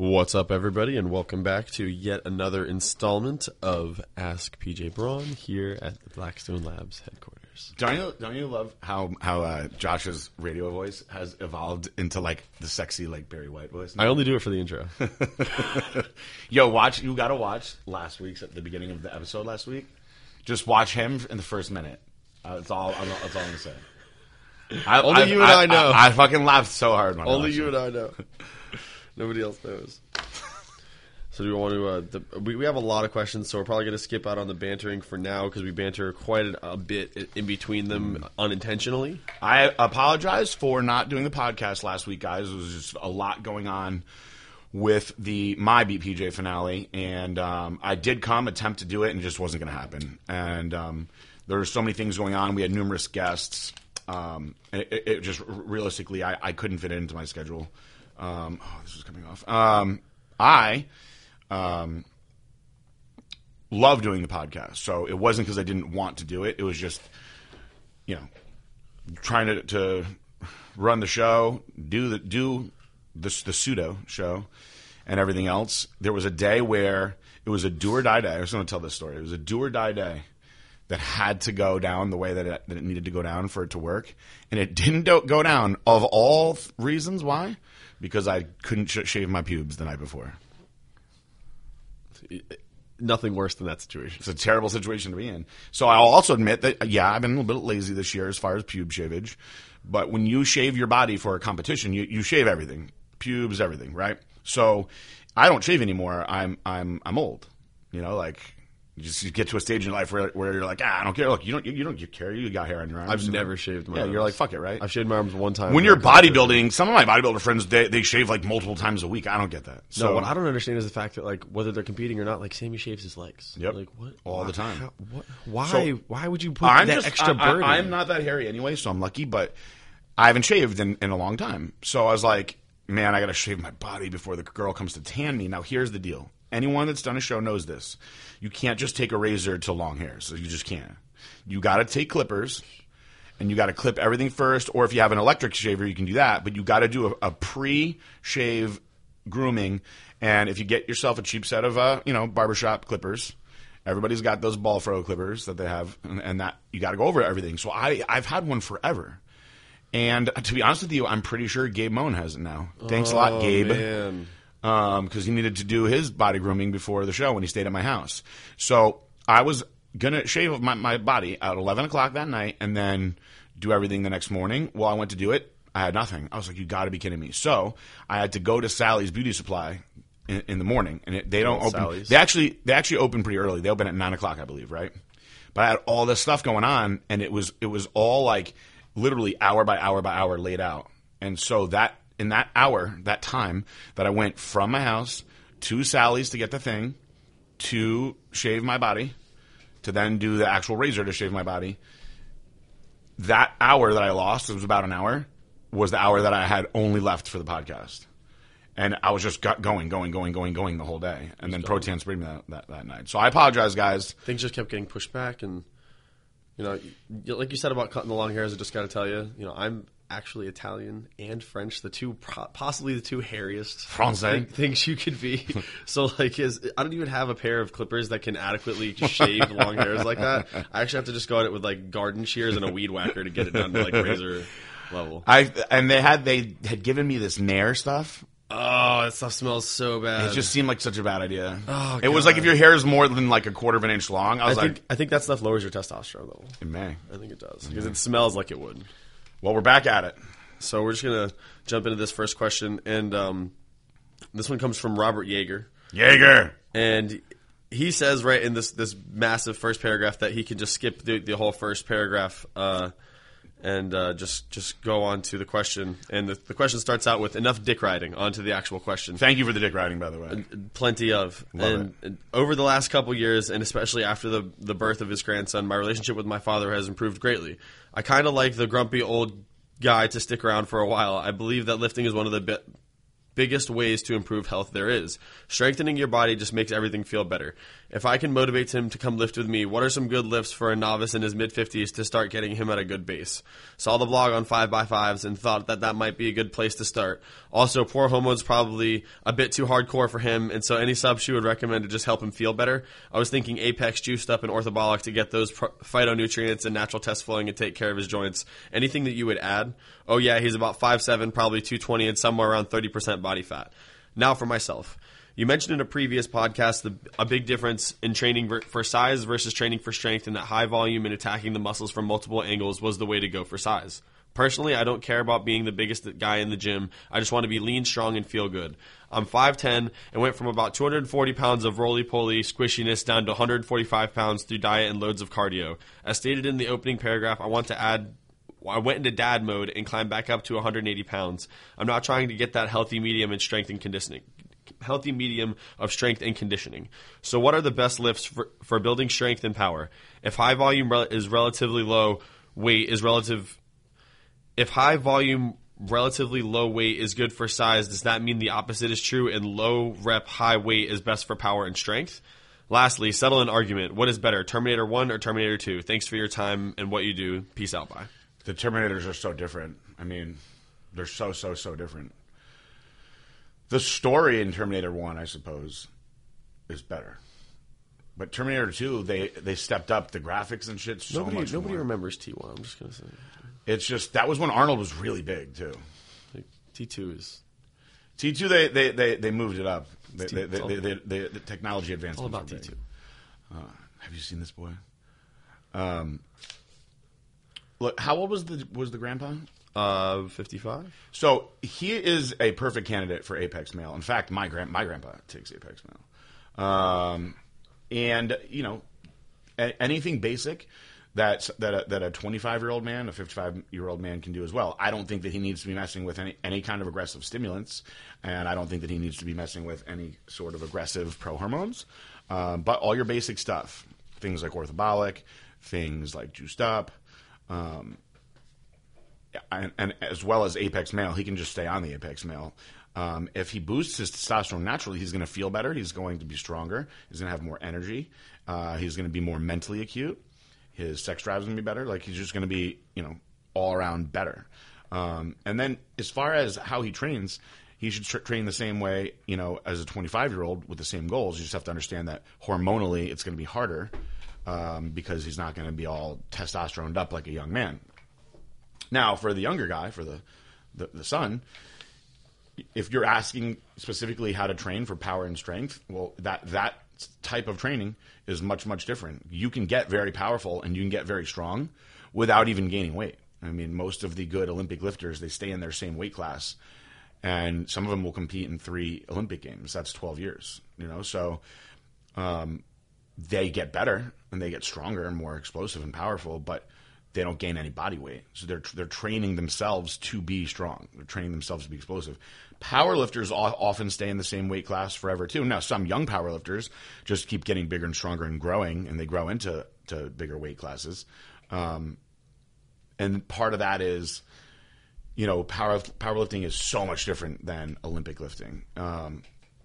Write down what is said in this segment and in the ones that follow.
What's up, everybody, and welcome back to yet another installment of Ask PJ Braun here at the Blackstone Labs headquarters. Don't you don't you love how how uh, Josh's radio voice has evolved into like the sexy like Barry White voice? I only do it for the intro. Yo, watch you got to watch last week's at the beginning of the episode last week. Just watch him in the first minute. Uh, that's all. That's all I'm gonna say. I, Only you and I know. I, fucking laughed so hard. When only I you and I know. Nobody else knows. So do we want to? Uh, the, we we have a lot of questions, so we're probably going to skip out on the bantering for now because we banter quite a, a bit in between them unintentionally. I apologize for not doing the podcast last week, guys. It was just a lot going on with the my BPJ finale, and um, I did come attempt to do it, and it just wasn't going to happen. And um, there were so many things going on. We had numerous guests. Um, and it, it just realistically, I, I couldn't fit it into my schedule. Um, oh, this is coming off. Um, I um, love doing the podcast, so it wasn't because I didn't want to do it. It was just, you know, trying to, to run the show, do the do the, the pseudo show, and everything else. There was a day where it was a do or die day. I was going to tell this story. It was a do or die day that had to go down the way that it, that it needed to go down for it to work, and it didn't do, go down. Of all th- reasons, why? Because I couldn't sh- shave my pubes the night before. Nothing worse than that situation. It's a terrible situation to be in. So I'll also admit that, yeah, I've been a little bit lazy this year as far as pube shavage. But when you shave your body for a competition, you, you shave everything, pubes, everything, right? So I don't shave anymore. I'm I'm I'm old. You know, like you just you get to a stage in life where, where you're like, ah, I don't care. Look, you don't you, don't you care. You got hair on your arms. I've never shaved my Yeah, arms. you're like, fuck it, right? I've shaved my arms one time. when you're for a competition. bodybuilding, some of my bodybuilder friends they, they shave like multiple times a week. I don't get that. So No, what I don't understand is the fact that like whether they're competing or not, like Sammy shaves his legs. Yep. Like what? All the time. how- what? Why? So- why would you put I'm that just extra I, burden? I, am not that hairy anyway, so I'm lucky. But I haven't shaved in, in a long time, so I was like, man, I got to shave my body before the girl comes to tan me. Now here's the deal: anyone that's done a show knows this. You can't just take a razor to long hair, so you just can't. You got to take clippers. And you got to clip everything first, or if you have an electric shaver, you can do that. But you got to do a, a pre-shave grooming. And if you get yourself a cheap set of, uh, you know, barbershop clippers, everybody's got those ball fro clippers that they have, and, and that you got to go over everything. So I, I've had one forever. And to be honest with you, I'm pretty sure Gabe Moan has it now. Thanks a lot, Oh, Gabe man. Um, because he needed to do his body grooming before the show when he stayed at my house. So I was gonna shave my, my body at eleven o'clock that night and then do everything the next morning. Well, I went to do it. I had nothing. I was like, "You got to be kidding me!" So I had to go to Sally's Beauty Supply in, in the morning, and it, they don't open. Sally's. They actually they actually open pretty early. They open at nine o'clock, I believe, right? But I had all this stuff going on, and it was it was all like literally hour by hour by hour laid out. And so that in that hour, that time that I went from my house to Sally's to get the thing, to shave my body, to then do the actual razor to shave my body. That hour that I lost, it was about an hour, was the hour that I had only left for the podcast. And I was just got going, going, going, going, going the whole day. And then Pro Tan sprayed me that, that, that night. So I apologize, guys. things just kept getting pushed back and you know like you said about cutting the long hairs i just got to tell you you know i'm actually italian and french the two possibly the two hairiest Francais. things you could be so like is i don't even have a pair of clippers that can adequately shave long hairs like that i actually have to just go at it with like garden shears and a weed whacker to get it done to like razor level I and they had they had given me this Nair stuff. oh that stuff smells so bad It just seemed like such a bad idea. Oh, it was like if your hair is more than like a quarter of an inch long. I I was think like, I think that stuff lowers your testosterone level. it may. I think it does because it smells like it would. Well, we're back at it. So we're just gonna jump into this first question, and um, this one comes from Robert Yeager, Jaeger. and he says right in this this massive first paragraph that he can just skip the, the whole first paragraph uh, and uh, just just go on to the question. And the, the question starts out with enough dick riding onto the actual question. Thank you for the dick riding, by the way. Plenty of. Love and and over the last couple years, and especially after the the birth of his grandson, my relationship with my father has improved greatly. I kind of like the grumpy old guy to stick around for a while. I believe that lifting is one of the be- biggest ways to improve health there is. Strengthening your body just makes everything feel better. If I can motivate him to come lift with me, what are some good lifts for a novice in his mid 50s to start getting him at a good base? Saw the blog on 5x5s and thought that that might be a good place to start. Also, pro hormones probably a bit too hardcore for him, and so any sub she would recommend to just help him feel better. I was thinking Apex juiced up and orthobolic to get those phytonutrients and natural test flowing and take care of his joints. Anything that you would add? Oh yeah, he's about 5'7", probably 220 and somewhere around 30% body fat. Now for myself. You mentioned in a previous podcast the, a big difference in training for size versus training for strength, and that high volume and attacking the muscles from multiple angles was the way to go for size. Personally, I don't care about being the biggest guy in the gym. I just want to be lean, strong, and feel good. I'm 5'10 and went from about 240 pounds of roly poly squishiness down to 145 pounds through diet and loads of cardio. As stated in the opening paragraph, I want to add I went into dad mode and climbed back up to 180 pounds. I'm not trying to get that healthy medium in strength and conditioning healthy medium of strength and conditioning. So, what are the best lifts for, for building strength and power? If high volume re- is relatively low, weight is relative. If high volume, relatively low weight is good for size, does that mean the opposite is true and low rep, high weight is best for power and strength? Lastly, settle an argument. What is better, Terminator 1 or Terminator 2? Thanks for your time and what you do. Peace out. Bye. The Terminators are so different. I mean, they're so, so, so different. The story in Terminator One, I suppose, is better. But Terminator Two, they they stepped up the graphics and shit so nobody, much. Nobody more. remembers T one. I'm just gonna say. It's just that was when Arnold was really big too. T two is T two. They, they they they moved it up. They, they, they, they, the technology advancements. All about T two. Uh, have you seen this boy? Um, look, how old was the was the grandpa? Uh, 55. So he is a perfect candidate for Apex Male. In fact, my grand my grandpa takes Apex Male. Um, and you know, a- anything basic that that a, that a 25 year old man, a 55 year old man can do as well. I don't think that he needs to be messing with any any kind of aggressive stimulants, and I don't think that he needs to be messing with any sort of aggressive pro hormones. Um, but all your basic stuff, things like orthobolic, things like juiced up. Um, and, and, as well as apex male, he can just stay on the apex male. Um, if he boosts his testosterone naturally, he's going to feel better. He's going to be stronger. He's going to have more energy. Uh, he's going to be more mentally acute. His sex drive is going to be better. Like he's just going to be, you know, all around better. Um, and then as far as how he trains, he should tra- train the same way, you know, as a 25 year old with the same goals. You just have to understand that hormonally it's going to be harder um, because he's not going to be all testosterone up like a young man. Now, for the younger guy, for the, the, the son, if you're asking specifically how to train for power and strength, well, that that type of training is much much different. You can get very powerful and you can get very strong without even gaining weight. I mean, most of the good Olympic lifters they stay in their same weight class, and some of them will compete in three Olympic games. That's twelve years, you know. So um, they get better and they get stronger and more explosive and powerful, but they don't gain any body weight. So they're they're training themselves to be strong. They're training themselves to be explosive. Powerlifters often stay in the same weight class forever too. Now some young powerlifters just keep getting bigger and stronger and growing, and they grow into to bigger weight classes. Um, and part of that is, you know, power powerlifting is so much different than Olympic lifting. Um,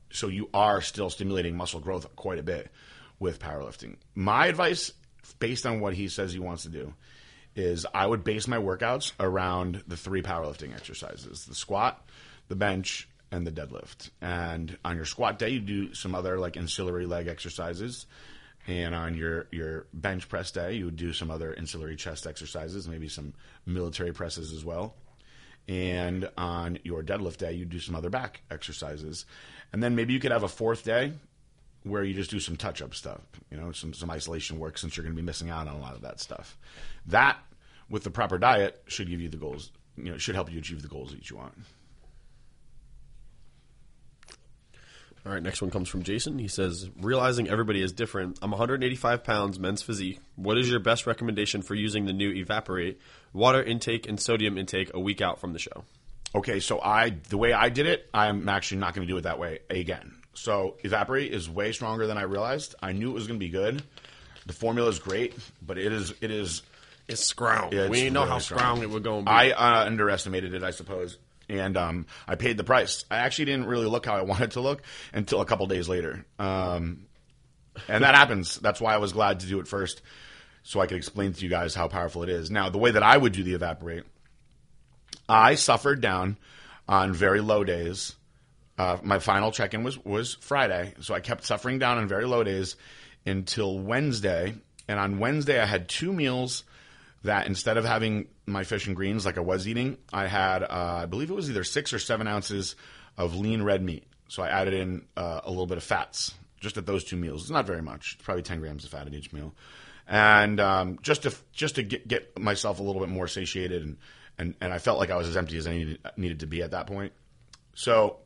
so you are still stimulating muscle growth quite a bit with powerlifting. My advice, based on what he says he wants to do, is I would base my workouts around the three powerlifting exercises the squat, the bench, and the deadlift. And on your squat day, you do some other like ancillary leg exercises. And on your, your bench press day, you would do some other ancillary chest exercises, maybe some military presses as well. And on your deadlift day, you do some other back exercises. And then maybe you could have a fourth day where you just do some touch up stuff, you know, some, some isolation work since you're going to be missing out on a lot of that stuff. That, with the proper diet, should give you the goals, you know, should help you achieve the goals that you want. All right, next one comes from Jason. He says, Realizing everybody is different, I'm 185 pounds, men's physique. What is your best recommendation for using the new Evaporate water intake and sodium intake a week out from the show? Okay, so I the way I did it, I'm actually not going to do it that way again. So Evaporate is way stronger than I realized. I knew it was going to be good. The formula is great, but it is it is it's strong. Yeah, we didn't know really how strong. it would go. Be. I uh, underestimated it, I suppose. and um, I paid the price. I actually didn't really look how I wanted to look until a couple days later, um, and that happens. That's why I was glad to do it first, so I could explain to you guys how powerful it is. Now, the way that I would do the evaporate, I suffered down on very low days. Uh, my final check-in was was Friday, so I kept suffering down on very low days until Wednesday. And on Wednesday, I had two meals that instead of having my fish and greens like I was eating, I had, uh, I believe it was either six or seven ounces of lean red meat. So I added in uh, a little bit of fats just at those two meals. It's not very much. Probably 10 grams of fat at each meal. And um, just to just to get, get myself a little bit more satiated, and, and, and I felt like I was as empty as I needed, needed to be at that point. So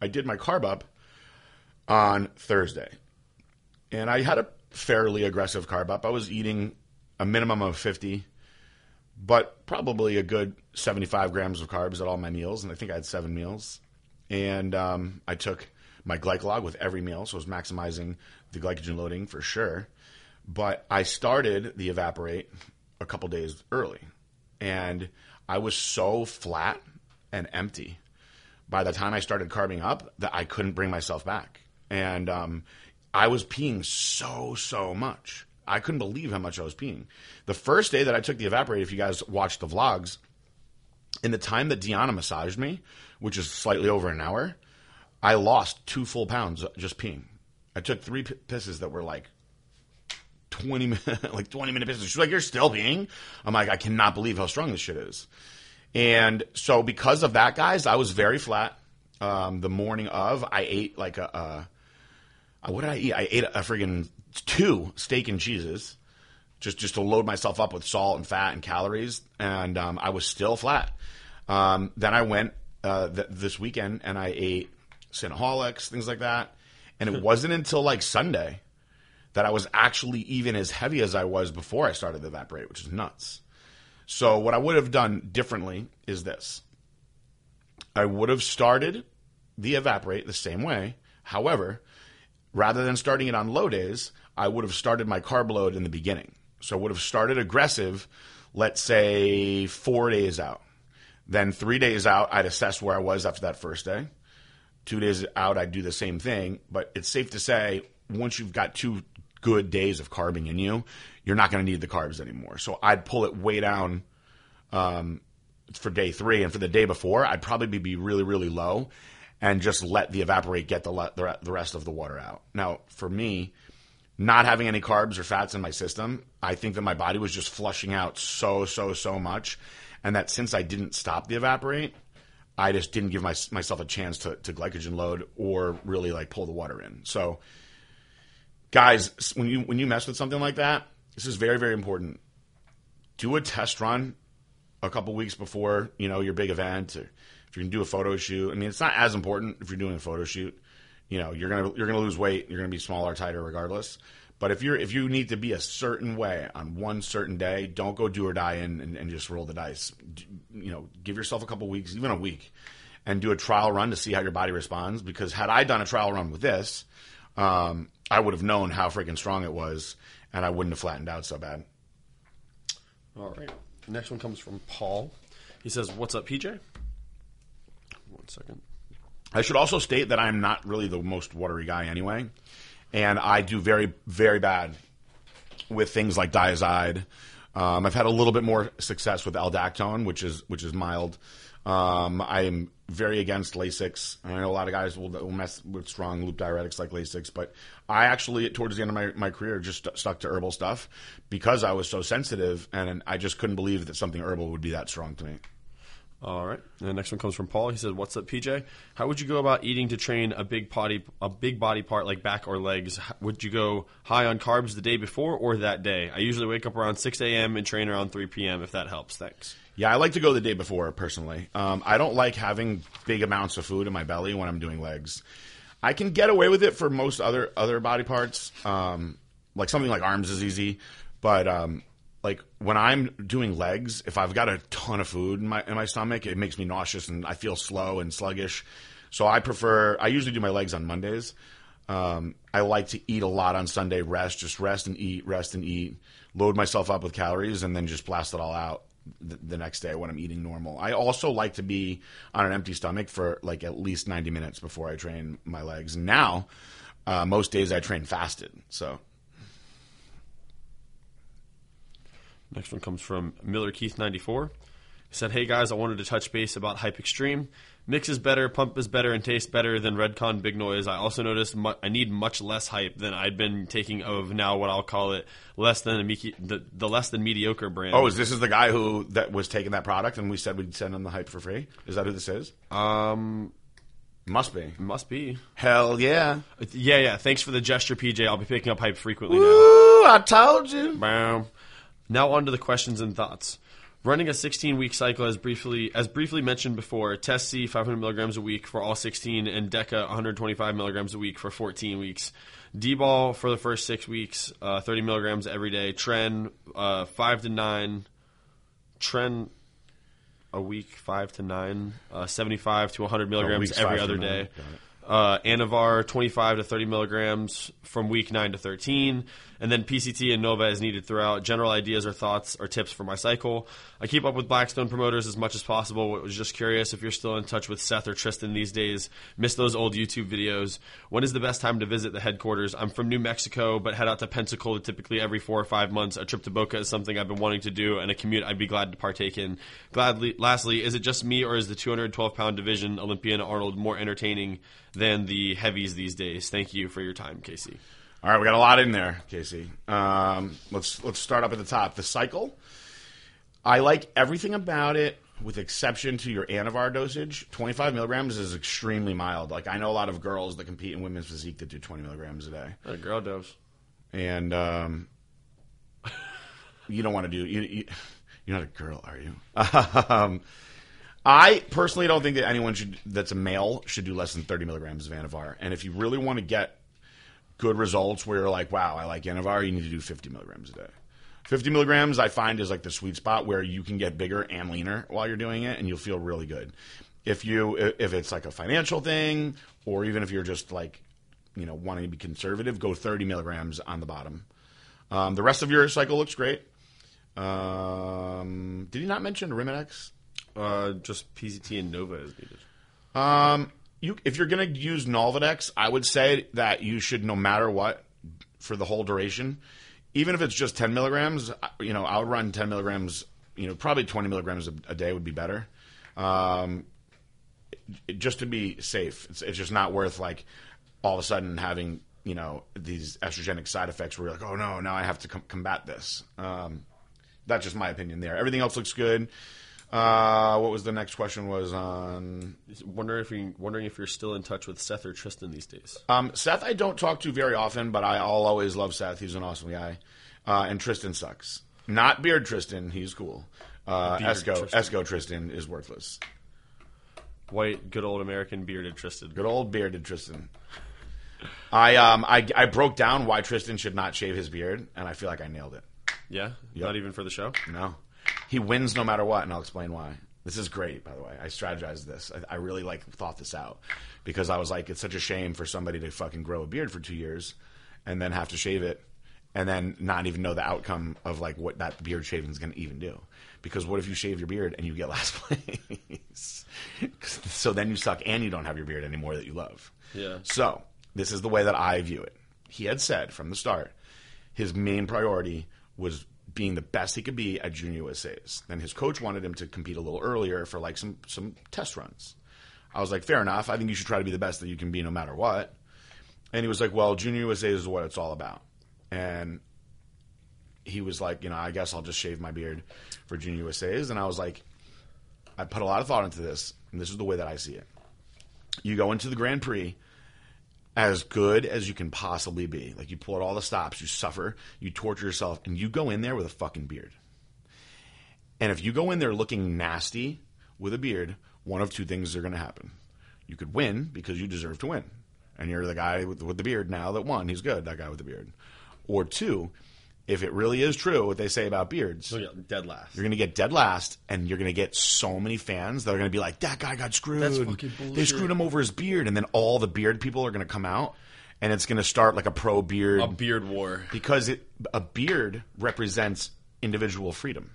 I did my carb up on Thursday. And I had a fairly aggressive carb up. I was eating a minimum of 50, but probably a good 75 grams of carbs at all my meals. And I think I had seven meals. And um, I took my glycolog with every meal, so I was maximizing the glycogen loading for sure. But I started the evaporate a couple days early. And I was so flat and empty by the time I started carbing up that I couldn't bring myself back. And um, I was peeing so, so much. I couldn't believe how much I was peeing. The first day that I took the evaporate, if you guys watched the vlogs, in the time that Deanna massaged me, which is slightly over an hour, I lost two full pounds just peeing. I took three p- pisses that were like 20 minute, like 20 minute pisses. She's like, you're still peeing? I'm like, I cannot believe how strong this shit is. And so because of that, guys, I was very flat. Um, the morning of, I ate like a, a, what did I eat? I ate a, a friggin' two steak and cheeses just just to load myself up with salt and fat and calories, and um, I was still flat. Um, then I went uh, th- this weekend and I ate Cinnaholics, things like that, and it wasn't until like Sunday that I was actually even as heavy as I was before I started the evaporate, which is nuts. So what I would have done differently is this: I would have started the evaporate the same way. However, rather than starting it on low days, I would have started my carb load in the beginning. So I would have started aggressive, let's say four days out. Then three days out, I'd assess where I was after that first day. Two days out, I'd do the same thing. But it's safe to say, once you've got two good days of carbing in you, you're not going to need the carbs anymore. So I'd pull it way down um, for day three. And for the day before, I'd probably be really, really low and just let the evaporate get the, le- the rest of the water out. Now, for me, not having any carbs or fats in my system, I think that my body was just flushing out so, so, so much. And that since I didn't stop the evaporate, I just didn't give my, myself a chance to, to glycogen load or really like pull the water in. So, guys, when you when you mess with something like that, this is very very important. Do a test run a couple weeks before you know your big event, or if you're gonna do a photo shoot. I mean, it's not as important if you're doing a photo shoot. You know, you're gonna you're gonna lose weight. You're gonna be smaller, tighter, regardless. But if you're if you need to be a certain way on one certain day, don't go do or die and, and, and just roll the dice. You know, give yourself a couple weeks, even a week, and do a trial run to see how your body responds. Because had I done a trial run with this, um, I would have known how freaking strong it was, and I wouldn't have flattened out so bad. All right. Next one comes from Paul. He says, "What's up, PJ?" One second. I should also state that I'm not really the most watery guy anyway, and I do very, very bad with things like Dyazide. Um, I've had a little bit more success with Aldactone, which is which is mild. Um, I am very against Lasix. I know a lot of guys will, will, mess with strong loop diuretics like Lasix, but I actually, towards the end of my, my career, just st- stuck to herbal stuff because I was so sensitive, and I just couldn't believe that something herbal would be that strong to me. All right. And the next one comes from Paul. He said, "What's up, PJ? How would you go about eating to train a big body a big body part like back or legs? Would you go high on carbs the day before or that day? I usually wake up around 6 a.m. and train around 3 p.m. If that helps, thanks." Yeah, I like to go the day before personally. Um, I don't like having big amounts of food in my belly when I'm doing legs. I can get away with it for most other other body parts, um, like something like arms is easy, but um, like when I'm doing legs, if I've got a ton of food in my in my stomach, it makes me nauseous and I feel slow and sluggish. So I prefer. I usually do my legs on Mondays. Um, I like to eat a lot on Sunday. Rest, just rest and eat, rest and eat. Load myself up with calories and then just blast it all out. The, next day when I'm eating normal. I also like to be on an empty stomach for like at least 90 minutes before I train my legs. Now, uh, most days I train fasted. So Next one comes from Miller Keith ninety four. He said, "Hey guys, I wanted to touch base about Hype Extreme. Mix is better, pump is better, and tastes better than Redcon Big Noise. I also noticed mu- I need much less hype than I'd been taking of now what I'll call it less than meki- the, the less than mediocre brand. Oh, is this is the guy who that was taking that product and we said we'd send him the hype for free? Is that who this is? um Must be. must be Hell yeah. yeah yeah. Thanks for the gesture, PJ. I'll be picking up hype frequently now." I told you. Bam. Now on to the questions and thoughts. Running a 16-week cycle, as briefly as briefly mentioned before, test C 500 milligrams a week for all 16, and Deca 125 milligrams a week for 14 weeks. D-bol for the first six weeks, uh, 30 milligrams every day. Tren uh, five to nine. Tren a week, five to nine. Uh, 75 to 100 milligrams weeks, every other day. Uh, Anavar 25 to 30 milligrams from week 9 to 13. And then PCT and Nolva as needed throughout. General ideas or thoughts or tips for my cycle. I keep up with Blackstone promoters as much as possible. I Was just curious if you're still in touch with Seth or Tristan these days. Miss those old YouTube videos. When is the best time to visit the headquarters? I'm from New Mexico, but head out to Pensacola typically every four or five months. A trip to Boca is something I've been wanting to do, and a commute I'd be glad to partake in. Gladly. Lastly, is it just me or is the 212 pound division Olympian Arnold more entertaining than the heavies these days? Thank you for your time, Casey. All right, we got a lot in there, Casey. Um, let's let's start up at the top. The cycle. I like everything about it, with exception to your Anavar dosage. Twenty five milligrams is extremely mild. Like I know a lot of girls that compete in women's physique that do twenty milligrams a day, A girl dose. and um, you don't want to do. You, you, you're not a girl, are you? um, I personally don't think that anyone should that's a male should do less than 30 milligrams of Anavar. And if you really want to get good results where you're like, wow, I like Anavar, you need to do 50 milligrams a day. 50 milligrams, I find, is like the sweet spot where you can get bigger and leaner while you're doing it, and you'll feel really good. If you, if it's like a financial thing, or even if you're just like, you know, wanting to be conservative, go 30 milligrams on the bottom. Um, the rest of your cycle looks great. Um, did he not mention Arimidex? Uh, just PCT and Nolva is needed. Um, you if you're going to use Nolvadex, I would say that you should, no matter what, for the whole duration, even if it's just 10 milligrams, you know, I would run 10 milligrams. You know, probably 20 milligrams a, a day would be better. Um, it- just to be safe, it's, it's just not worth like all of a sudden having you know these estrogenic side effects where you're like, oh no, now I have to com- combat this. Um, that's just my opinion there. Everything else looks good. Uh, what was the next question? Was on Wonder if you wondering if you're still in touch with Seth or Tristan these days. Um, Seth, I don't talk to very often, but I, I'll always love Seth. He's an awesome guy. Uh, and Tristan sucks. Not Beard Tristan. He's cool. Uh, Beard Esco, Tristan. Esco Tristan is worthless. White, good old American bearded Tristan. Good old bearded Tristan. I um I, I broke down why Tristan should not shave his beard, and I feel like I nailed it. Yeah, not even for the show. No, he wins no matter what, and I'll explain why. This is great, by the way. I strategized this. I, I really like thought this out because I was like, it's such a shame for somebody to fucking grow a beard for two years and then have to shave it and then not even know the outcome of like what that beard shaving is going to even do. Because what if you shave your beard and you get last place? so then you suck and you don't have your beard anymore that you love. Yeah. So this is the way that I view it. He had said from the start his main priority was being the best he could be at Junior USA's. Then his coach wanted him to compete a little earlier for like some some test runs. I was like, fair enough. I think you should try to be the best that you can be no matter what. And he was like, well, Junior USA is what it's all about. And he was like, you know, I guess I'll just shave my beard for Junior USA's. And I was like, I put a lot of thought into this, and this is the way that I see it. You go into the Grand Prix as good as you can possibly be. Like you pull out all the stops, you suffer, you torture yourself, and you go in there with a fucking beard. And if you go in there looking nasty with a beard, one of two things are going to happen. You could win because you deserve to win. And you're the guy with, with the beard now that won. He's good, that guy with the beard. Or two, if it really is true what they say about beards, So yeah, dead last. you're going to get dead last, and you're going to get so many fans that are going to be like, "That guy got screwed. That's fucking They screwed him over his beard." And then all the beard people are going to come out, and it's going to start like a pro beard A beard war. because it a beard represents individual freedom.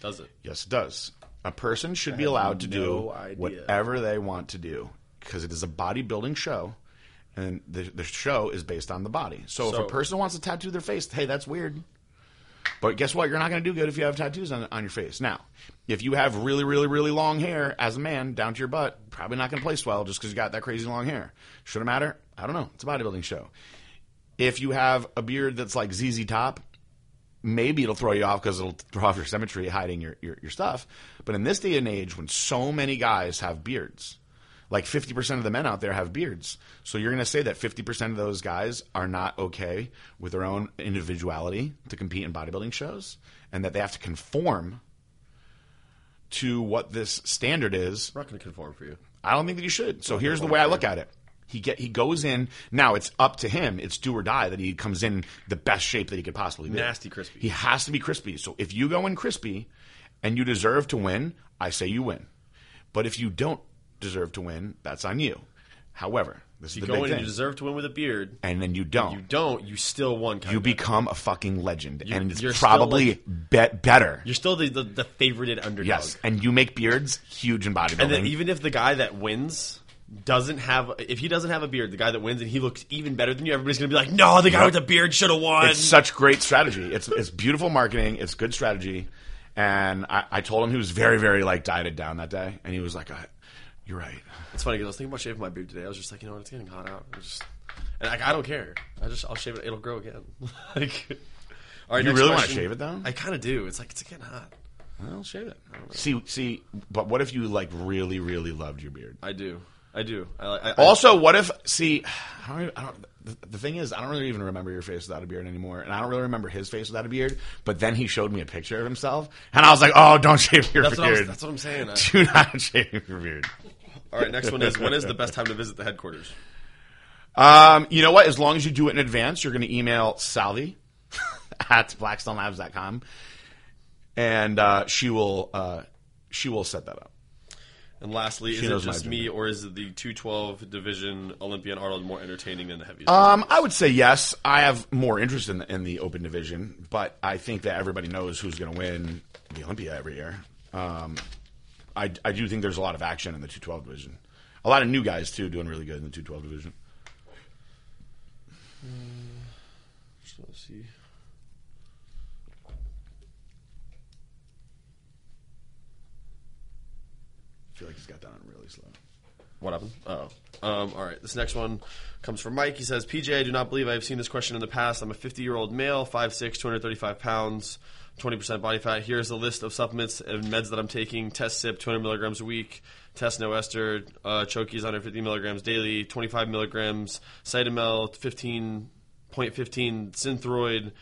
Does it? Yes, it does. A person should be allowed to no do idea. whatever they want to do because it is a bodybuilding show, and the the show is based on the body. So, if a person wants to tattoo their face, hey, that's weird. But guess what? You're not going to do good if you have tattoos on, on your face. Now, if you have really, really, really long hair as a man down to your butt, probably not going to place well just because you got that crazy long hair. Should it matter? I don't know. It's a bodybuilding show. If you have a beard that's like ZZ Top, maybe it'll throw you off because it'll throw off your symmetry hiding your, your, your stuff. But in this day and age, when so many guys have beards, like 50% of the men out there have beards. So you're going to say that 50% of those guys are not okay with their own individuality to compete in bodybuilding shows and that they have to conform to what this standard is I'm not going to conform for you. I don't think that you should. So here's the way I look at it. He get he goes in now. It's up to him. It's do or die that he comes in the best shape that he could possibly be. Nasty crispy. He has to be crispy. So if you go in crispy, and you deserve to win, I say you win. But if you don't deserve to win, that's on you. However, this You is the go big in and you deserve to win with a beard. and then you don't. You don't. You still won. Kind you of. become a fucking legend, and it's you're still probably be- better. You're still the the, the favorited underdog. Yes, and you make beards huge in bodybuilding. And then even if the guy that wins doesn't have, if he doesn't have a beard, the guy that wins and he looks even better than you, everybody's gonna be like, no, the guy with the beard should have won. It's such great strategy. It's it's beautiful marketing. It's good strategy. And I, I told him he was very very like dieted down that day, and he was like, I, "You're right." It's funny because I was thinking about shaving my beard today. I was just like, you know what, it's getting hot out. I'm just, and like, I don't care. I just, I'll shave it. It'll grow again. like, all right, You really wanna shave it, though? I kind of do. It's like it's getting hot. I'll shave it. See see, but what if you like really really loved your beard? I do. I do. I, I, I Also, what if see? I don't, I don't, the, the thing is, I don't really even remember your face without a beard anymore, and I don't really remember his face without a beard. But then he showed me a picture of himself, and I was like, "Oh, don't shave your that's, what was, beard. that's what I'm saying. Do not shave your beard." All right, next one is when is the best time to visit the headquarters? Um, you know what? As long as you do it in advance, you're going to email Salvi at blackstonelabs.com, and uh, she will uh, she will set that up. And lastly, is it just me, or is the 212 division Olympian Arnold more entertaining than the heavy? Um, I would say yes. I have more interest in the, in the open division, but I think that everybody knows who's going to win the Olympia every year. Um, I, I do think there's a lot of action in the 212 division. A lot of new guys too doing really good in the 212 division. So let's see. I feel like he's got that on really slow. What happened? Oh. Um, all right. This next one comes from Mike. He says, PJ, I do not believe I have seen this question in the past. I'm a 50 year old male, 5'6, 235 pounds, 20% body fat. Here's a list of supplements and meds that I'm taking Test Cyp, 200 milligrams a week. Test No Ester, uh, Chokies 150 milligrams daily, 25 milligrams, Cytomel, 15.15, Synthroid.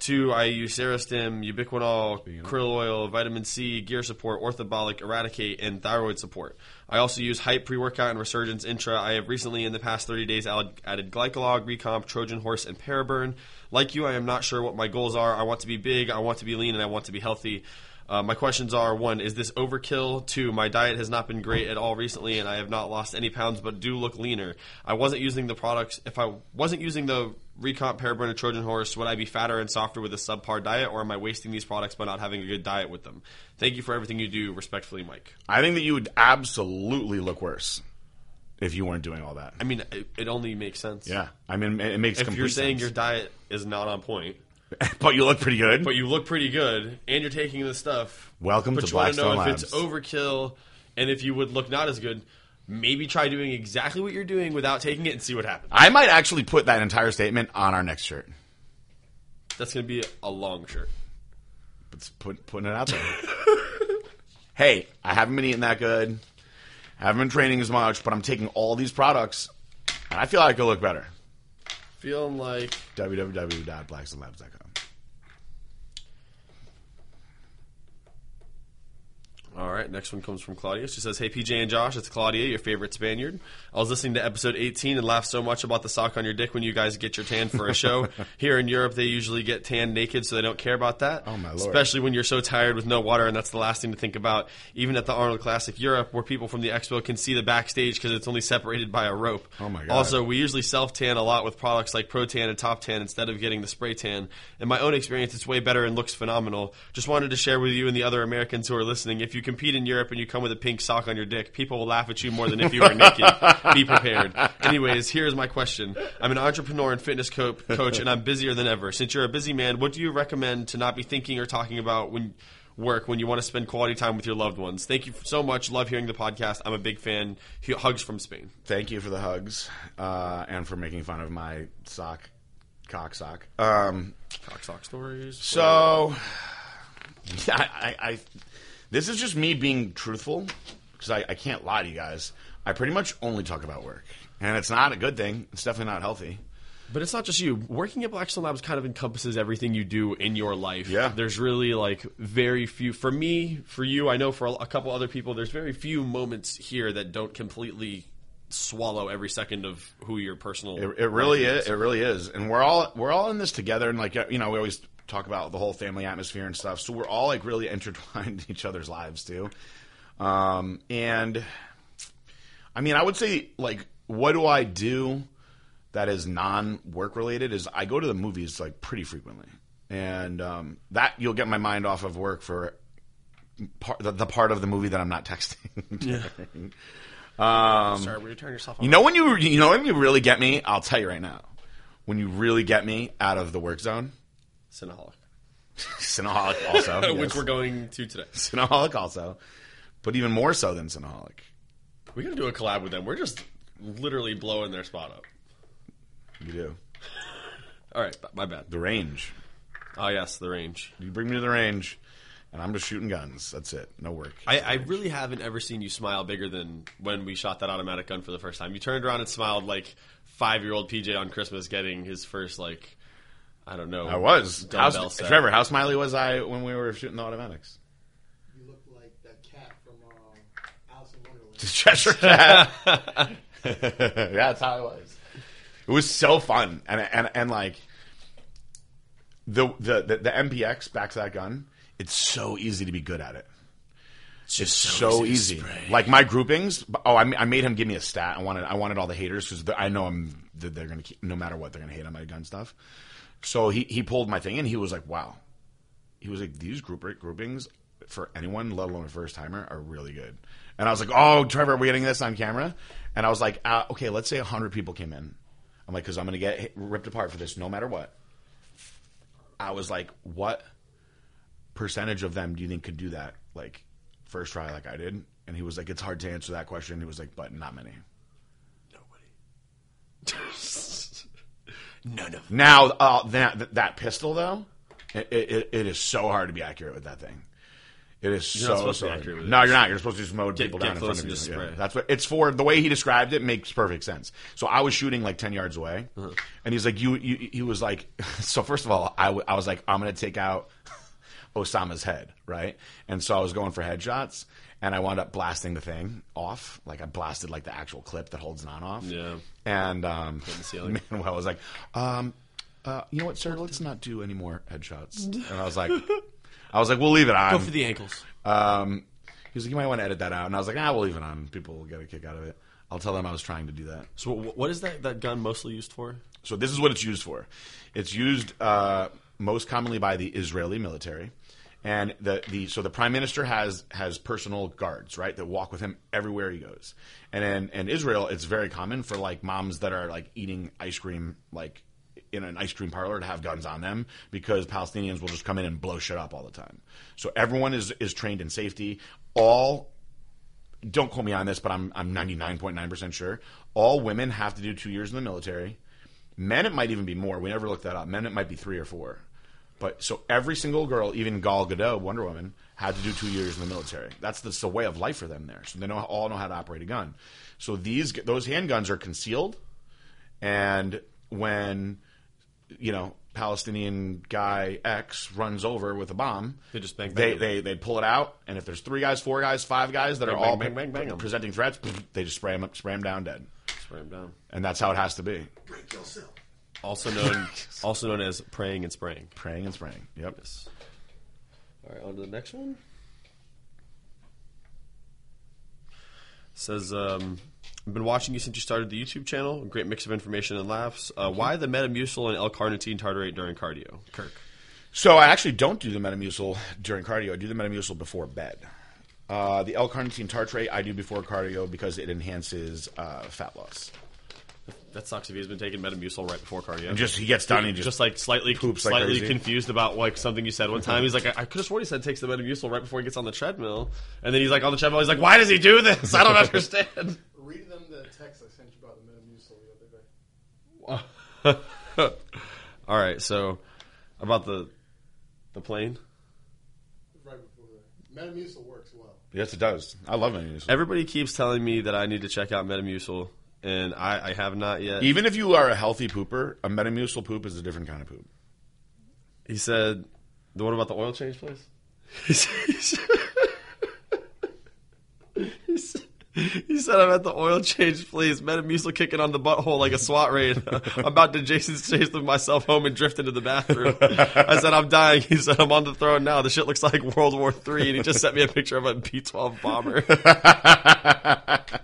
Two, I use Serostim, Ubiquinol, krill oil, vitamin C, gear support, orthobolic, eradicate, and thyroid support. I also use Hype pre-workout and Resurgence Intra. I have recently, in the past 30 days, added, added Glycolog, Recomp, Trojan Horse, and Paraburn. Like you, I am not sure what my goals are. I want to be big, I want to be lean, and I want to be healthy. Uh, my questions are: one, is this overkill? Two, my diet has not been great at all recently, and I have not lost any pounds, but do look leaner. I wasn't using the products. If I wasn't using the Recomp, Paraburn, and Trojan Horse, would I be fatter and softer with a subpar diet, or am I wasting these products by not having a good diet with them? Thank you for everything you do. Respectfully, Mike. I think that you would absolutely look worse if you weren't doing all that. I mean, it, it only makes sense. Yeah, I mean, it makes If you're saying sense. your diet is not on point, but you look pretty good. but you look pretty good, and you're taking this stuff. Welcome but to you want to know Blackstone if it's overkill, and if you would look not as good. Maybe try doing exactly what you're doing without taking it and see what happens. I might actually put that entire statement on our next shirt. That's going to be a long shirt. It's put, putting it out there. hey, I haven't been eating that good. I haven't been training as much, but I'm taking all these products, and I feel like I could look better. Feeling like www.blackstonelabs.com. All right, next one comes from Claudia. She says, Hey, PJ and Josh, it's Claudia, your favorite Spaniard. I was listening to episode 18 and laughed so much about the sock on your dick when you guys get your tan for a show. Here in Europe, they usually get tan naked, so they don't care about that. Oh, my lord. Especially when you're so tired with no water, and that's the last thing to think about. Even at the Arnold Classic Europe, where people from the expo can see the backstage because it's only separated by a rope. Oh, my God. Also, we usually self tan a lot with products like Pro Tan and Top Tan instead of getting the spray tan. In my own experience, it's way better and looks phenomenal. Just wanted to share with you and the other Americans who are listening if you compete in Europe and you come with a pink sock on your dick, people will laugh at you more than if you were naked. Be prepared. Anyways, here's my question I'm an entrepreneur and fitness co- coach, and I'm busier than ever. Since you're a busy man, what do you recommend to not be thinking or talking about when work when you want to spend quality time with your loved ones. Thank you so much. Love hearing the podcast. I'm a big fan. Hugs from Spain. Thank you for the hugs uh, and for making fun of my sock, cock sock. Um, Cock sock stories. so, I, I, I, this is just me being truthful because I, I can't lie to you guys. I pretty much only talk about work, and it's not a good thing. It's definitely not healthy. But it's not just you. Working at Blackstone Labs kind of encompasses everything you do in your life. Yeah. There's really like very few for me, for you, I know for a, a couple other people, there's very few moments here that don't completely swallow every second of who your personal It, it really life is. It really is, and we're all we're all in this together. And like you know, we always talk about the whole family atmosphere and stuff. So we're all like really intertwined in each other's lives too. Um, and I mean, I would say like, what do I do that is non-work related? Is I go to the movies like pretty frequently, and um, that you'll get my mind off of work for part, the, the part of the movie that I'm not texting. Yeah. Um, Sorry, will you turn yourself on? You know when you you know when you really get me? I'll tell you right now. When you really get me out of the work zone, Cinnaholic. Cinnaholic also, Which we're going to today. Cinnaholic also, but even more so than Cinnaholic. We're going to do a collab with them. We're just literally blowing their spot up. You do All right, my bad. the range. Oh yes, the range. You bring me to the range, and I'm just shooting guns. That's it. No work. I, I really haven't ever seen you smile bigger than when we shot that automatic gun for the first time. You turned around and smiled like five year old PJ on Christmas getting his first like I don't know. I was dumbbell how, set. Trevor. How smiley was I when we were shooting the automatics? You look like that cat from uh, Alice in Wonderland. Cheshire Cat. yeah, that's how I was. It was so fun, and and and like the the the, the MPX backs that gun. It's so easy to be good at it. It's just so, easy. Like my groupings. Oh, I, I made him give me a stat. I wanted I wanted all the haters because I know I'm that they're gonna keep, no matter what they're gonna hate on my gun stuff. So he he pulled my thing and he was like, "Wow." He was like, "These group groupings for anyone, let alone a first timer, are really good." And I was like, "Oh, Trevor, are we getting this on camera?" And I was like, uh, "Okay, let's say hundred people came in." I'm like, "Because I'm gonna get hit- ripped apart for this, no matter what." I was like, "What percentage of them do you think could do that like first try like I did?" And he was like, "It's hard to answer that question." He was like, "But not many." Nobody. None of them. Now uh, that that pistol though, it, it, it is so hard to be accurate with that thing. It is You're so not supposed to so be accurate with it. No, you're not. You're supposed to just mow people down in front of you. Yeah. That's what it's for. The way he described it makes perfect sense. So I was shooting like ten yards away, Uh-huh. and he's like, "You." you he was like, "So first of all, I, w- I was like, I'm gonna take out Osama's head, right?" And so I was going for headshots, and I wound up blasting the thing off. Like I blasted like the actual clip that holds it on off. Yeah. And um, the ceiling. Manuel was like, um, uh, "You know what, sir? Let's not do any more headshots." And I was like, "I was like, we'll leave it on." Go for the ankles. Um, he was like, "You might want to edit that out," and I was like, "Ah, we'll leave it on. People will get a kick out of it." I'll tell them I was trying to do that. So wh- what is that, that gun mostly used for? So this is what it's used for. It's used uh, most commonly by the Israeli military, and the, the so the prime minister has has personal guards, right, that walk with him everywhere he goes. And in, in Israel, it's very common for like moms that are like eating ice cream, like in an ice cream parlor, to have guns on them because Palestinians will just come in and blow shit up all the time. So everyone is is trained in safety. All don't quote me on this, but I'm I'm 99.9% sure. All women have to do two years in the military. Men, it might even be more. We never looked that up. Men, it might be three or four. But so every single girl, even Gal Gadot, Wonder Woman, had to do two years in the military. That's the, the way of life for them there. So they know all know how to operate a gun. So these those handguns are concealed, and when you know Palestinian guy X runs over with a bomb, They just bang, they bang. they they pull it out, and if there's three guys, four guys, five guys that are all bang, bang, bang, bang 'em. presenting threats, they just spray them spray 'em down dead, Spray him down. and that's how it has to be. Break yourself. Also known, also known as praying and spraying. Praying and spraying. Yep. Yes. All right, on to the next one. Says, um, I've been watching you since you started the YouTube channel. A great mix of information and laughs. Uh, why the Metamucil and L-carnitine tartrate during cardio? Kirk. So I actually don't do the Metamucil during cardio. I do the Metamucil before bed. Uh, the L-carnitine tartrate I do before cardio because it enhances uh, fat loss. That sucks if he's been taking Metamucil right before cardio. And Just he gets done, he just, just like slightly poops like slightly crazy. confused about like something you said one time. He's like, I, I could have sworn he said takes the Metamucil right before he gets on the treadmill, and then he's like on the treadmill. He's like, why does he do this? I don't understand. Read them the text I sent you about the Metamucil the other day. All right, so about the the plane. Right before that. Metamucil works well. yes, it does. I love Metamucil. Everybody keeps telling me that I need to check out Metamucil, and I, I have not yet. Even if you are a healthy pooper, a Metamucil poop is a different kind of poop. He said, "The one about the oil change place." He said, he said, he said, "I'm at the oil change place. Metamucil kicking on the butthole like a SWAT raid. I'm about to Jason chase myself home and drift into the bathroom." I said, "I'm dying." He said, "I'm on the throne now. The shit looks like World War Three, and he just sent me a picture of a B-12 bomber.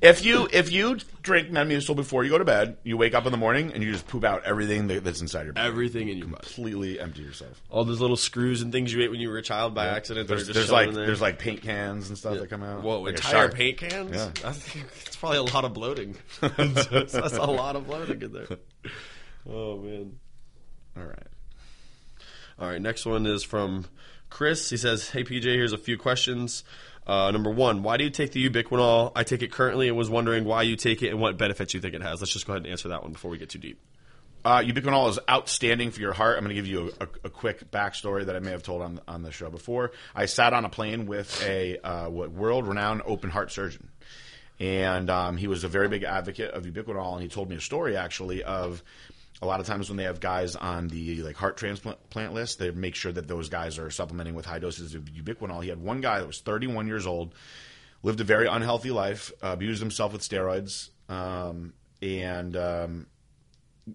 If you if you drink Metamucil before you go to bed, you wake up in the morning and you just poop out everything that, that's inside your body. Everything in your body." Completely empty yourself. All those little screws and things you ate when you were a child by accident. that There's, just there's like in there. there's like paint cans and stuff that come out. Whoa, like a entire paint cans? Yeah. I think it's probably a lot of bloating. that's a lot of bloating in there. Oh man. All right. All right, next one is from Chris. He says, "Hey PJ, here's a few questions. Uh, number one, why do you take the ubiquinol? I take it currently and was wondering why you take it and what benefits you think it has. Let's just go ahead and answer that one before we get too deep. Uh, ubiquinol is outstanding for your heart. I'm going to give you a, a, a quick backstory that I may have told on on the show before. I sat on a plane with a uh, world-renowned open heart surgeon, and um, he was a very big advocate of ubiquinol. And he told me a story actually of a lot of times when they have guys on the like heart transplant list, they make sure that those guys are supplementing with high doses of ubiquinol. He had one guy that was 31 years old, lived a very unhealthy life, abused himself with steroids, um, and um,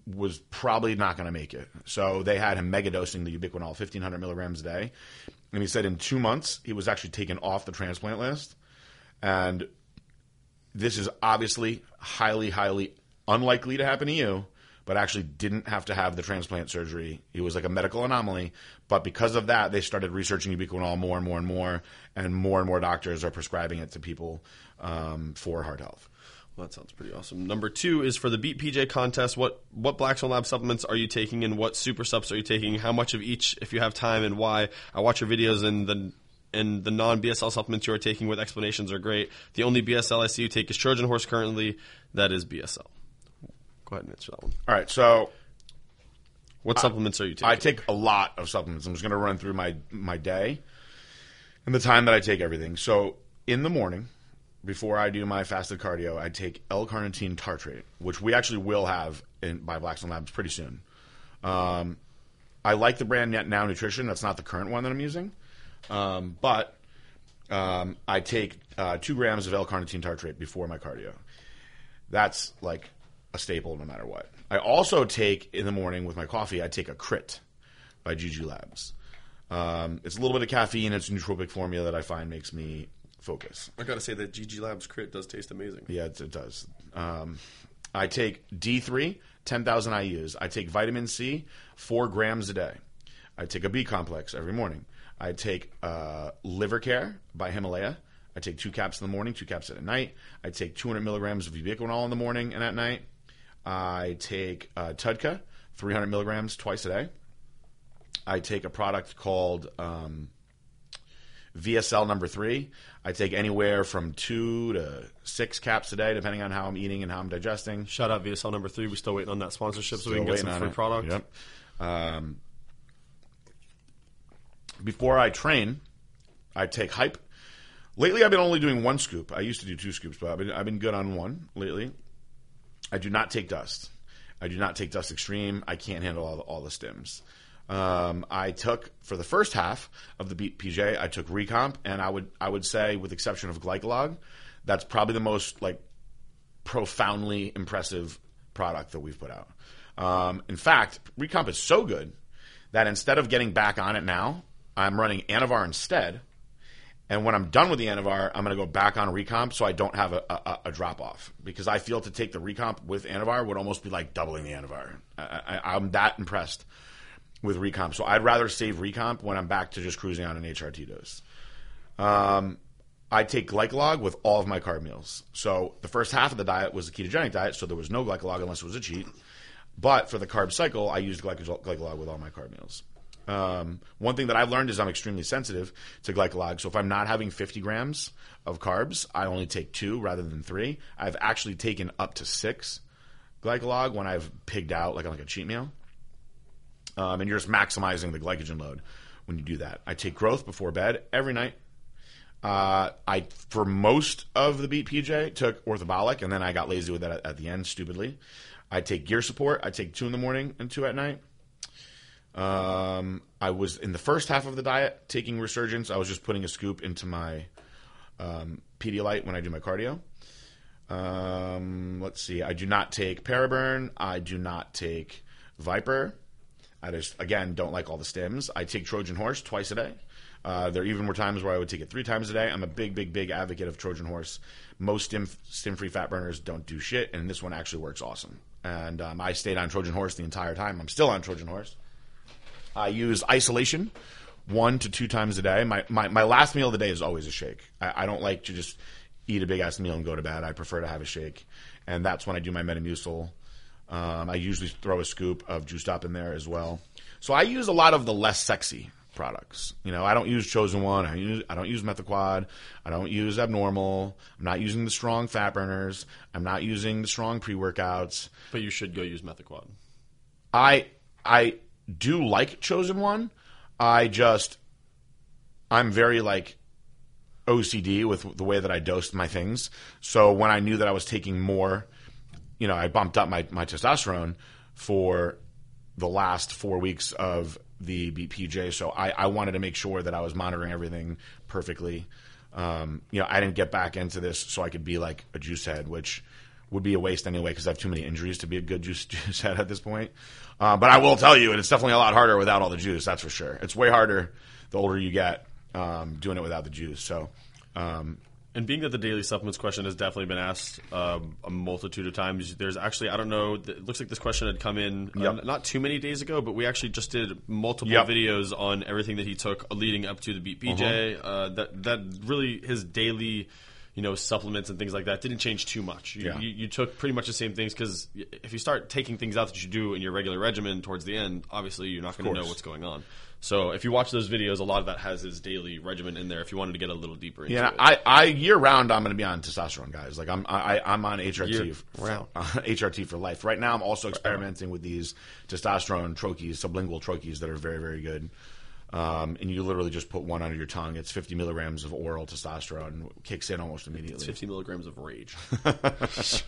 was probably not going to make it. So they had him mega dosing the ubiquinol, 1,500 milligrams a day. And he said in two months, he was actually taken off the transplant list. And this is obviously highly, highly unlikely to happen to you, but actually didn't have to have the transplant surgery. He was like a medical anomaly. But because of that, they started researching ubiquinol more and more and more. And more and more doctors are prescribing it to people um, for heart health. Well, that sounds pretty awesome. Number two is for the Beat PJ contest. What what Blackstone Lab supplements are you taking, and what super subs are you taking? How much of each, if you have time, and why? I watch your videos, and the and the non BSL supplements you are taking with explanations are great. The only BSL I see you take is Trojan Horse currently. That is BSL. Go ahead and answer that one. All right, so What supplements are you taking? I take a lot of supplements. I'm just going to run through my my day and the time that I take everything. So in the morning, before I do my fasted cardio, I take L-carnitine tartrate, which we actually will have in, by Blackstone Labs pretty soon. Um, I like the brand Net Now Nutrition. That's not the current one that I'm using, um, but um, I take uh, two grams of L-carnitine tartrate before my cardio. That's like a staple no matter what. I also take in the morning with my coffee. I take a Crit by GG Labs. Um, it's a little bit of caffeine. It's a nootropic formula that I find makes me focus. I gotta say that GG Labs Crit does taste amazing. Yeah, it, it does. Um, I take D3, 10,000 IUs. I take vitamin C, four grams a day. I take a B complex every morning. I take uh, Liver Care by Himalaya. I take two caps in the morning, two caps at night. I take 200 milligrams of ubiquinol in the morning and at night. I take uh, TUDCA, 300 milligrams twice a day. I take a product called um, VSL number three. I take anywhere from two to six caps a day, depending on how I'm eating and how I'm digesting. Shout out VSL number three. We're still waiting on that sponsorship so we can get some free it. product. Yep. Um, before I train, I take hype. Lately, I've been only doing one scoop. I used to do two scoops, but I've been, I've been good on one lately. I do not take dust. I do not take Dust Extreme. I can't handle all the, all the stims. Um, I took for the first half of the PJ, I took Recomp, and I would I would say, with exception of Glycolog, that's probably the most like profoundly impressive product that we've put out. Um, in fact, Recomp is so good that instead of getting back on it now, I'm running Anavar instead. And when I'm done with the Anavar, I'm going to go back on Recomp so I don't have a, a, a drop off because I feel to take the Recomp with Anavar would almost be like doubling the Anavar. I, I, I'm that impressed with Recomp. So I'd rather save Recomp when I'm back to just cruising on an HRT dose. Um, I take glycolog with all of my carb meals. So the first half of the diet was a ketogenic diet, so there was no glycolog unless it was a cheat. But for the carb cycle, I used glycolog with all my carb meals. Um, one thing that I've learned is I'm extremely sensitive to glycolog. So if I'm not having 50 grams of carbs, I only take two rather than three. I've actually taken up to six glycolog when I've pigged out like on like a cheat meal. Um, and you're just maximizing the glycogen load when you do that. I take growth before bed every night. Uh, I for most of the beat PJ took orthobolic, and then I got lazy with that at, at the end, stupidly. I take gear support. I take two in the morning and two at night. Um, I was in the first half of the diet taking resurgence. I was just putting a scoop into my um, Pedialyte when I do my cardio. Um, let's see. I do not take Paraburn. I do not take Viper. I just again don't like all the stims. I take Trojan Horse twice a day. Uh, there even were times where I would take it three times a day. I'm a big, big, big advocate of Trojan Horse. Most stim stim free fat burners don't do shit, and this one actually works awesome. And um, I stayed on Trojan Horse the entire time. I'm still on Trojan Horse. I use isolation one to two times a day. My, my, my last meal of the day is always a shake. I, I don't like to just eat a big ass meal and go to bed. I prefer to have a shake. And that's when I do my Metamucil. Um, I usually throw a scoop of Juice Stop in there as well. So I use a lot of the less sexy products. You know, I don't use Chosen One. I use I don't use Methaquad. I don't use Abnormal. I'm not using the strong fat burners. I'm not using the strong pre workouts. But you should go use Methaquad. I I do like Chosen One. I just I'm very like OCD with the way that I dosed my things. So when I knew that I was taking more, you know, I bumped up my, my testosterone for the last four weeks of the BPJ. So I, I wanted to make sure that I was monitoring everything perfectly. Um, you know, I didn't get back into this so I could be like a juice head, which would be a waste anyway because I have too many injuries to be a good juice, juice head at this point. Uh, but I will tell you, it's definitely a lot harder without all the juice. That's for sure. It's way harder the older you get um, doing it without the juice. So. Um, and being that the daily supplements question has definitely been asked um, a multitude of times, there's actually I don't know. It looks like this question had come in uh, yep. not too many days ago, but we actually just did multiple yep. videos on everything that he took leading up to the Beat PJ. Uh-huh. Uh, that that really his daily you know, supplements and things like that didn't change too much. You, yeah. you, you took pretty much the same things because if you start taking things out that you do in your regular regimen towards the end, obviously you're not going to know what's going on. So if you watch those videos, a lot of that has his daily regimen in there. If you wanted to get a little deeper into yeah, it, I, I year round I'm going to be on testosterone, guys. Like I'm I, I'm on HRT year round. Uh, HRT for life. Right now I'm also experimenting with these testosterone troches, sublingual troches that are very very good. Um, and you literally just put one under your tongue. It's 50 milligrams of oral testosterone, kicks in almost immediately. It's 50 milligrams of rage.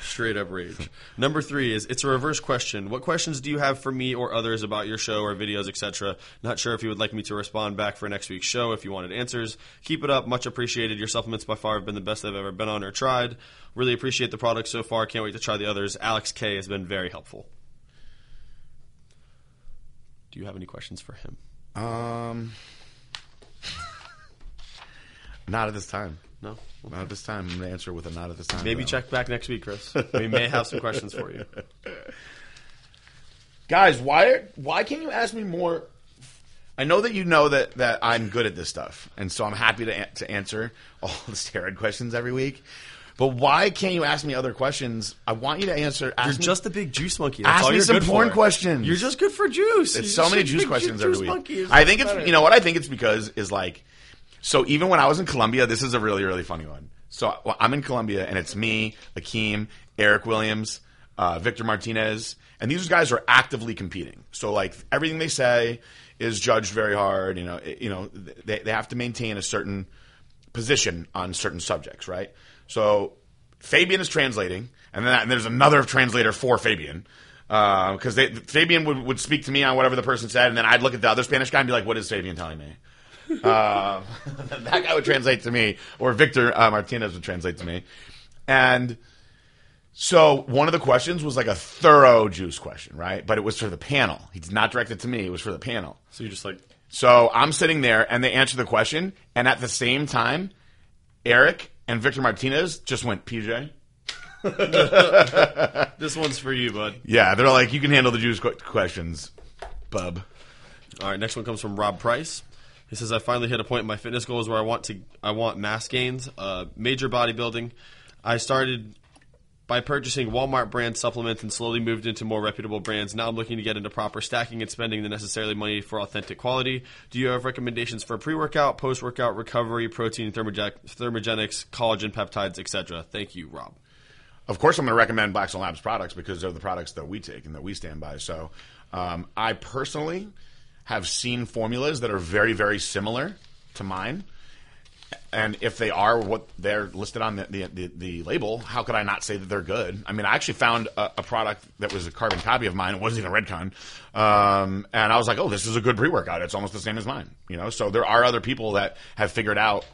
Straight up rage. Number three is it's a reverse question. What questions do you have for me or others about your show or videos, etc.? Not sure if you would like me to respond back for next week's show. If you wanted answers, keep it up. Much appreciated. Your supplements by far have been the best I've ever been on or tried. Really appreciate the product so far. Can't wait to try the others. Alex K has been very helpful. Do you have any questions for him? Um, not at this time. No, not at this time. I'm going to answer with a not at this time. Maybe though. check back next week, Chris. we may have some questions for you. Guys, why why can't you ask me more? I know that you know that, that I'm good at this stuff, and so I'm happy to to answer all the steroid questions every week. But why can't you ask me other questions? I want you to answer. You're me, just a big juice monkey. That's ask all me some porn questions. You're just good for juice. It's You're so many juice questions juice every week. monkey. I think it's better. you know what I think it's because is like so even when I was in Colombia, this is a really really funny one. So well, I'm in Colombia and it's me, Akeem, Eric Williams, uh, Victor Martinez, and these guys are actively competing. So like everything they say is judged very hard. You know, you know they they have to maintain a certain position on certain subjects, right? So Fabian is translating, and then and there's another translator for Fabian. Because they Fabian would, would speak to me on whatever the person said, and then I'd look at the other Spanish guy and be like, "What is Fabian telling me?" uh, that guy would translate to me, or Victor uh, Martinez would translate to me, and so one of the questions was like a thorough juice question, right? But it was for the panel. He did not direct it to me. It was for the panel. So you're just like, So I'm sitting there, and they answer the question, and at the same time, Eric and Victor Martinez just went PJ. this one's for you, bud. Yeah, they're like, you can handle the Jews' qu- questions, bub. All right, next one comes from Rob Price. He says, "I finally hit a point in my fitness goals where I want to I want mass gains, uh, major bodybuilding. I started by purchasing Walmart brand supplements and slowly moved into more reputable brands. Now I'm looking to get into proper stacking and spending the necessary money for authentic quality. Do you have recommendations for pre-workout, post-workout recovery, protein, thermogenics, collagen, peptides, etc.? Thank you, Rob. Of course, I'm going to recommend Blackstone Labs products because they're the products that we take and that we stand by. So, um, I personally have seen formulas that are very, very similar to mine. And if they are what they're listed on the, the, the, the label, how could I not say that they're good? I mean, I actually found a, a product that was a carbon copy of mine. It wasn't even Redcon. Um, and I was like, oh, this is a good pre workout. It's almost the same as mine. You know, so there are other people that have figured out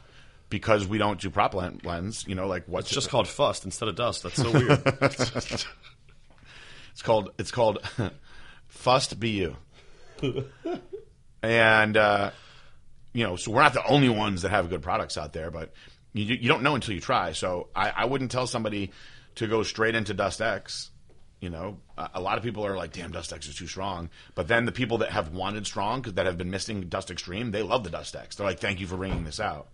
because we don't do prop blends, you know, like what's It's just called Fust instead of Dust. That's so weird. It's called it's called Fust BU. and uh, you know, so we're not the only ones that have good products out there, but you, you don't know until you try. So I, I wouldn't tell somebody to go straight into Dust X. You know, a, lot of people are like, "Damn, Dust X is too strong." But then the people that have wanted strong, that have been missing Dust Extreme, they love the Dust X. They're like, "Thank you for bringing this out."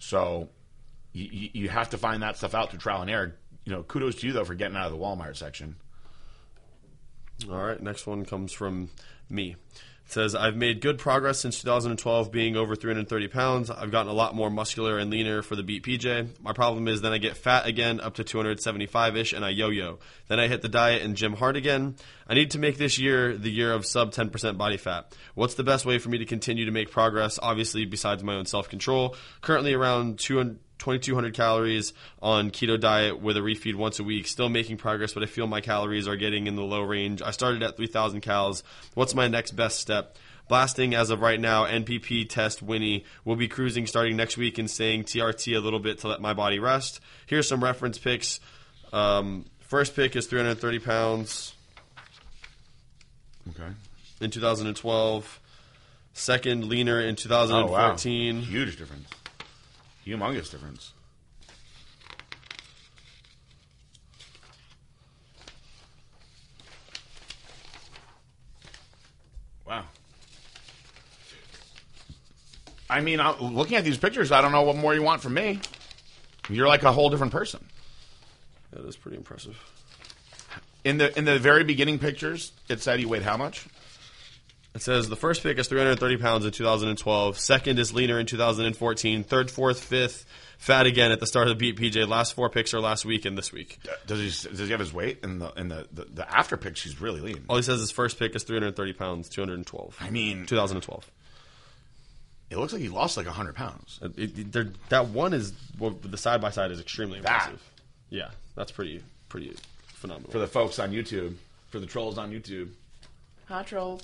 So you, you- you have to find that stuff out through trial and error. You know, kudos to you though for getting out of the Walmart section. All right, next one comes from me. Says, I've made good progress since 2012, being over 330 pounds. I've gotten a lot more muscular and leaner for the beat PJ. My problem is then I get fat again, up to 275 ish, and I yo yo. Then I hit the diet and gym hard again. I need to make this year the year of sub 10% body fat. What's the best way for me to continue to make progress? Obviously, besides my own self control. Currently around 200. 2200 calories on keto diet with a refeed once a week. Still making progress, but I feel my calories are getting in the low range. I started at 3000 calories. What's my next best step? Blasting as of right now, NPP test Winnie. We'll be cruising starting next week and saying TRT a little bit to let my body rest. Here's some reference picks. Um, first pick is 330 pounds Okay. in 2012. Second, leaner in 2014 Oh wow. 2014. Huge difference. Humongous difference. Wow. I mean, I, looking at these pictures, I don't know what more you want from me. You're like a whole different person. That is pretty impressive. In the in the very beginning pictures, it said you weighed how much? It says the first pick is 330 pounds in 2012. Second is leaner in 2014. Third, fourth, fifth, fat again at the start of the beat PJ. Last four picks are last week and this week. Uh, does he does he have his weight in the in the the, the after pics? He's really lean. All he says is first pick is 330 pounds, 212. I mean, 2012. it looks like he lost like hundred pounds. Uh, it- it- that one is well, the side by side is extremely That. impressive. Yeah, that's pretty pretty phenomenal. For the folks on YouTube, for the trolls on YouTube, hot trolls.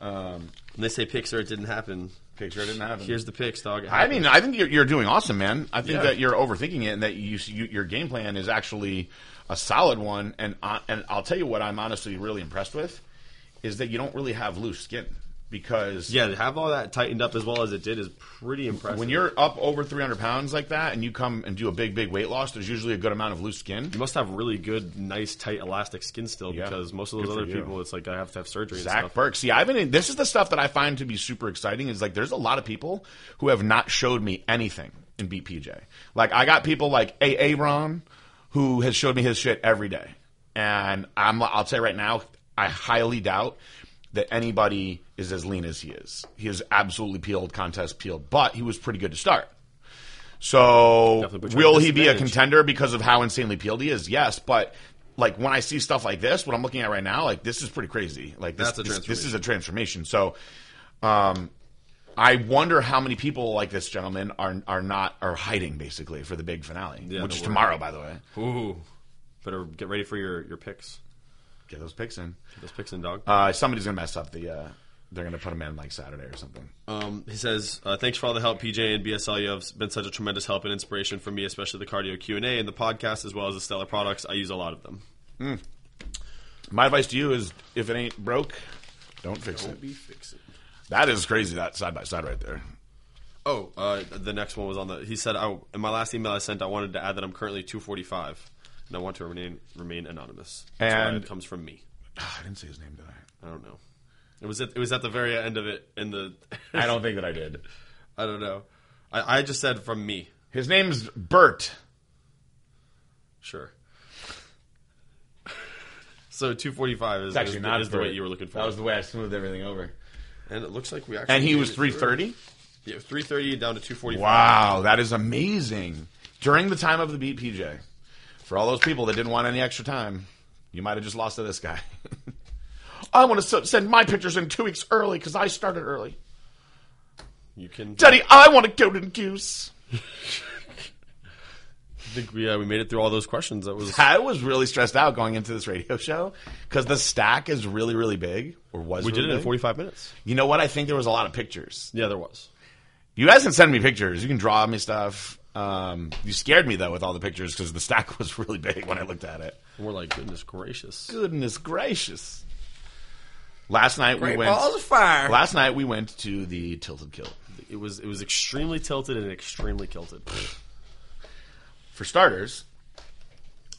And they say picks or it didn't happen. Picture didn't happen. Here's the picks, dog. I mean, I think you're, you're doing awesome, man. I think Yeah. that you're overthinking it, and that you, you your game plan is actually a solid one. And uh, and I'll tell you what I'm honestly really impressed with is that you don't really have loose skin because yeah, to have all that tightened up as well as it did is pretty impressive. when you're up over 300 pounds like that and you come and do a big big weight loss, there's usually a good amount of loose skin. You must have really good, nice, tight, elastic skin still Yeah. because most of those Good other people, it's like I have to have surgery Zach stuff. Burke. See, I've been. In, this is the stuff that I find to be super exciting. Is like there's a lot of people who have not showed me anything in BPJ. Like I got people like AA Ron, who has showed me his shit every day, and I'm. I'll say right now, I highly doubt that anybody is as lean as he is. He is absolutely peeled, contest peeled, but he was pretty good to start. So Definitely put you at will he be a contender because of how insanely peeled he is? Yes, but like when I see stuff like this, what I'm looking at right now, like this is pretty crazy. Like this, this, this is a transformation. So, um, I wonder how many people like this gentleman are are not are hiding basically for the big finale, Yeah, which no is word. tomorrow, by the way. Ooh, better get ready for your your picks. Get those picks in. Get those picks in, dog. Uh, somebody's gonna mess up the. Uh, they're gonna put them in like Saturday or something. Um, he says, uh, "Thanks for all the help, PJ and BSL. You have been such a tremendous help and inspiration for me, especially the cardio Q and A and the podcast, as well as the Stellar products. I use a lot of them. My advice to you is, if it ain't broke, don't fix it. Be fixing. That is crazy. That side by side right there. Oh, uh, the next one was on the. He said, I, in my last email I sent, I wanted to add that I'm currently 245, and I want to remain remain anonymous. That's why And- it comes from me. Ah, I didn't say his name, did I? I don't know. It was at, it was at the very end of it in the. I don't think that I did. I don't know. I, I just said from me. His name's Bert. Sure. So 245 is, It's actually is, not is the Bert. weight you were looking for. That was the way I smoothed everything over. and it looks like we actually. And he made was it through. 330. Yeah, 330 down to 245. Wow, that is amazing. During the time of the beat PJ, for all those people that didn't want any extra time, you might have just lost to this guy. I want to send my pictures in two weeks early because I started early. You can. Daddy, I want a go to goose. I think we, uh, we made it through all those questions. That was. I was really stressed out going into this radio show because the stack is really, really big, or was We did really it in 45 minutes. You know what? I think there was a lot of pictures. Yeah, there was. You guys can send me pictures. You can draw me stuff. Um, you scared me though with all the pictures because the stack was really big when I looked at it. And we're like, goodness gracious. Goodness gracious! Last night we went. balls of fire. Last night we went to the Tilted Kilt. It was it was extremely tilted and extremely kilted. For starters,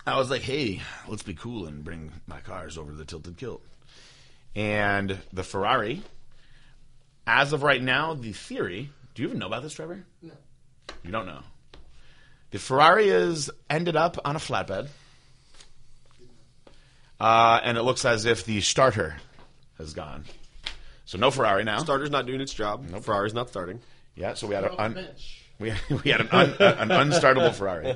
I was like, "Hey, let's be cool and bring my cars over to the Tilted Kilt." And the Ferrari, as of right now, the theory. Do you even know about this, Trevor? No. You don't know. The Ferrari is ended up on a flatbed, uh, and it looks as if the starter has gone. So no Ferrari now. Starter's not doing its job. No Ferrari's not starting. Yeah, so we had, a, un, we had, we had an, un, an unstartable Ferrari.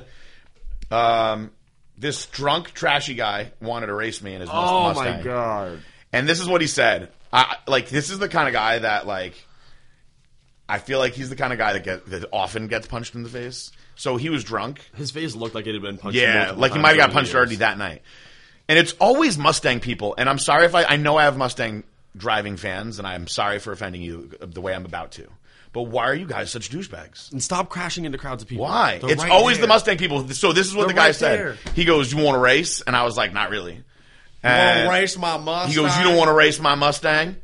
Um, this drunk, trashy guy wanted to race me in his Mus- Mustang. Oh my god. And this is what he said. I, like, this is the kind of guy that, like, I feel like he's the kind of guy that get that often gets punched in the face. So he was drunk. His face looked like it had been punched. Yeah, like he might have got punched years. already that night. And it's always Mustang people. And I'm sorry if I, I know I have Mustang driving fans, and I'm sorry for offending you the way I'm about to. But why are you guys such douchebags? And stop crashing into crowds of people. Why? They're it's right always there. the Mustang people. So this is what They're the guy right said. there. He goes, "You want to race?" And I was like, "Not really." You wanna race my Mustang? He goes, "You don't want to race my Mustang?"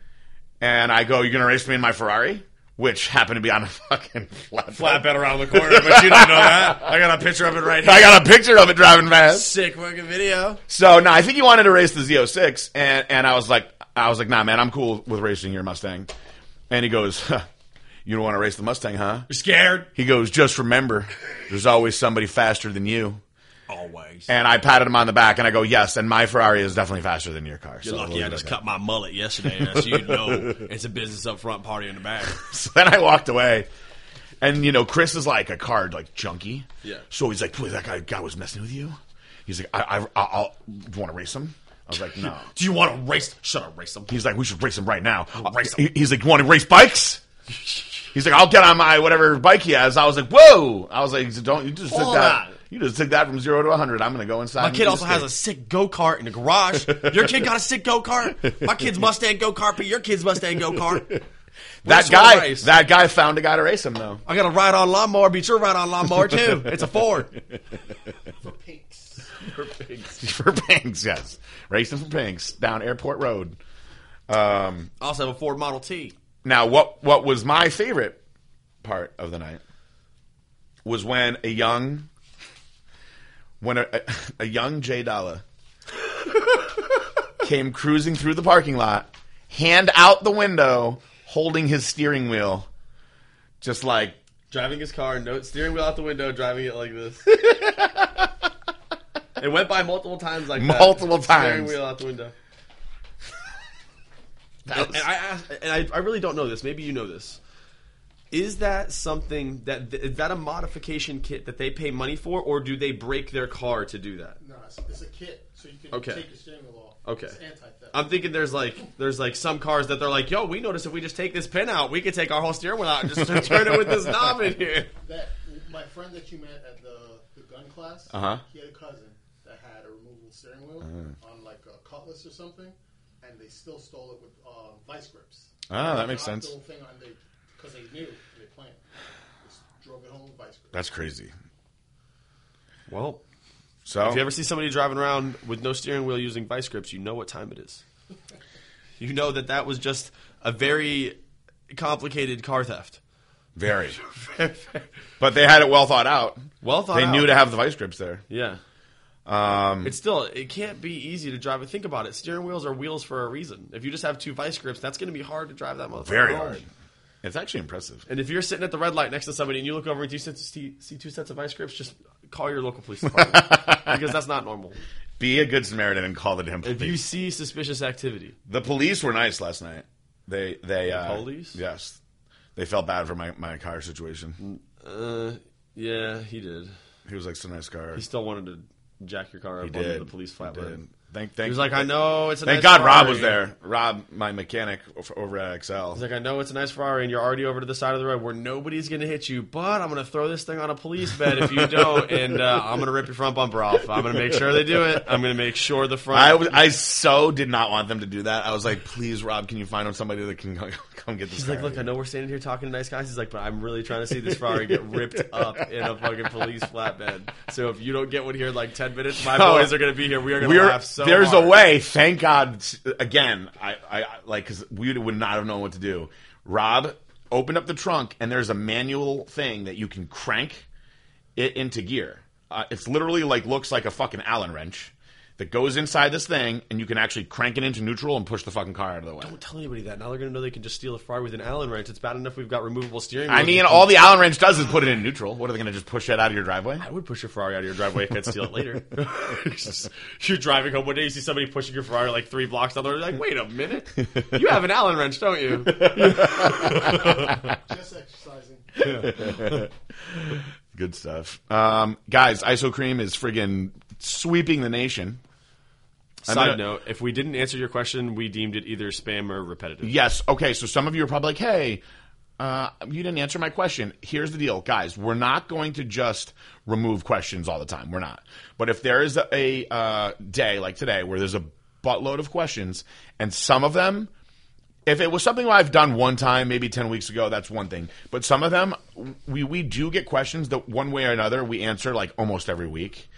And I go, "You're going to race me in my Ferrari?" Which happened to be on a fucking flatbed. flatbed around the corner, but you don't know that. I got a picture of it right here. I got a picture of it driving fast. Sick fucking video. So no, I think he wanted to race the Z06, and and I was like, I was like, nah, man, I'm cool with racing your Mustang. And he goes, huh, you don't want to race the Mustang, huh? You're scared? He goes, just remember, there's always somebody faster than you. Always. And I patted him on the back, and I go, yes, and my Ferrari is definitely faster than your car. You're so lucky I just cut my mullet yesterday, so you'd know it's a business up front, party in the back. So then I walked away, and you know, Chris is like a card like junkie. Yeah. So he's like, "Boy, that guy, guy was messing with you." He's like, "I, I, I'll, do you want to race him?" I was like, "No." Do you want to race? Shut up, race him? He's like, we should race him right now. race He- He's like, you want to race bikes? He's like, I'll get on my whatever bike he has. I was like, whoa! I was like, don't you just Hold that? on. You just took that from zero to hundred. I'm gonna go inside. My kid also has a sick go kart in the garage. Your kid got a sick go kart. My kid's Mustang go kart, but your kid's Mustang go kart. that guy. That guy found a guy to race him though. I got a ride on lawnmower. Beat your ride on lawnmower too. It's a Ford. For pinks. for Pinks, for pinks. yes, racing for Pinks down Airport Road. I also have a Ford Model T. Now, what what was my favorite part of the night was when a young when a, a, a young Jay Dalla came cruising through the parking lot, hand out the window, holding his steering wheel, just like Driving his car, no steering wheel out the window, driving it like this. it went by multiple times like that. Multiple Steering times. wheel out the window. that And, was- and I asked, and I, I really don't know this. Maybe you know this. Is that something that is that a modification kit that they pay money for, or do they break their car to do that? No, it's, it's a kit, so you can Okay. take your steering wheel off. Okay. I'm thinking there's like there's like some cars that they're like, yo, we notice if we just take this pin out, we could take our whole steering wheel out and just turn it with this knob in here. that my friend that you met at the, the gun class, Uh-huh. he had a cousin that had a removable steering wheel Uh-huh. on like a Cutlass or something, and they still stole it with uh, vice grips. Ah, that makes sense. The whole thing on they because they knew they planned. Just drove it home with vice grips. That's crazy. Well, So if you ever see somebody driving around with no steering wheel using vice grips, you know what time it is. You know that that was just a very complicated car theft. very, but they had it well thought out. Well thought They out. knew to have the vice grips there. Yeah. Um, It's still it can't be easy to drive it. Think about it. Steering wheels are wheels for a reason. If you just have two vice grips, that's going to be hard to drive that motherfucker. very home. hard. It's actually impressive. And if you're sitting at the red light next to somebody and you look over and you see, two sets of vice grips, just call your local police department because that's not normal. Be a good Samaritan and call the damn If you see suspicious activity, The police were nice last night. They they uh, police? Yes, they felt bad for my, my car situation. uh, yeah, he did. He was like, "It's a nice car." He still wanted to jack your car up He under the police flatbed. Thank, He thank. was like, I know it's a Thank nice God Rob was there. Rob, my mechanic over at XL. He's like, I know it's a nice Ferrari, and you're already over to the side of the road where nobody's going to hit you, but I'm going to throw this thing on a police bed if you don't, and uh, I'm going to rip your front bumper off. I'm going to make sure they do it. I'm going to make sure the front. I was, I so did not want them to do that. I was like, please, Rob, can you find somebody that can come get this? He's like, car?" look, I know we're standing here talking to nice guys. He's like, but I'm really trying to see this Ferrari get ripped up in a fucking police flatbed. So if you don't get one here in like 10 minutes, my Oh. boys are going to be here. We are going to We're, laugh so there's hard. a way. Thank God. Again, I, I, I like because we would not have known what to do. Rob opened up the trunk, and there's a manual thing that you can crank it into gear. Uh, it's literally like looks like a fucking Allen wrench that goes inside this thing, and you can actually crank it into neutral and push the fucking car out of the way. Don't tell anybody that. Now they're going to know they can just steal a Ferrari with an Allen wrench. It's bad enough we've got removable steering I mean, all the Allen wrench does is put it in neutral. What are they going to just push it out of your driveway? I would push your Ferrari out of your driveway if I could steal it later. You're driving home one day, you see somebody pushing your Ferrari like three blocks down the road. You're like, wait a minute, you have an Allen wrench, don't you? Just exercising. Good stuff. Um, guys, Iso Cream is friggin' sweeping the nation. Side gonna- note: If we didn't answer your question, we deemed it either spam or repetitive. Yes. Okay. So some of you are probably like, "Hey, uh, you didn't answer my question." Here's the deal, guys. We're not going to just remove questions all the time. We're not. But if there is a, a uh, day like today where there's a buttload of questions, and some of them, if it was something I've done one time, maybe ten weeks ago, that's one thing. But some of them, we we do get questions that one way or another we answer like almost every week.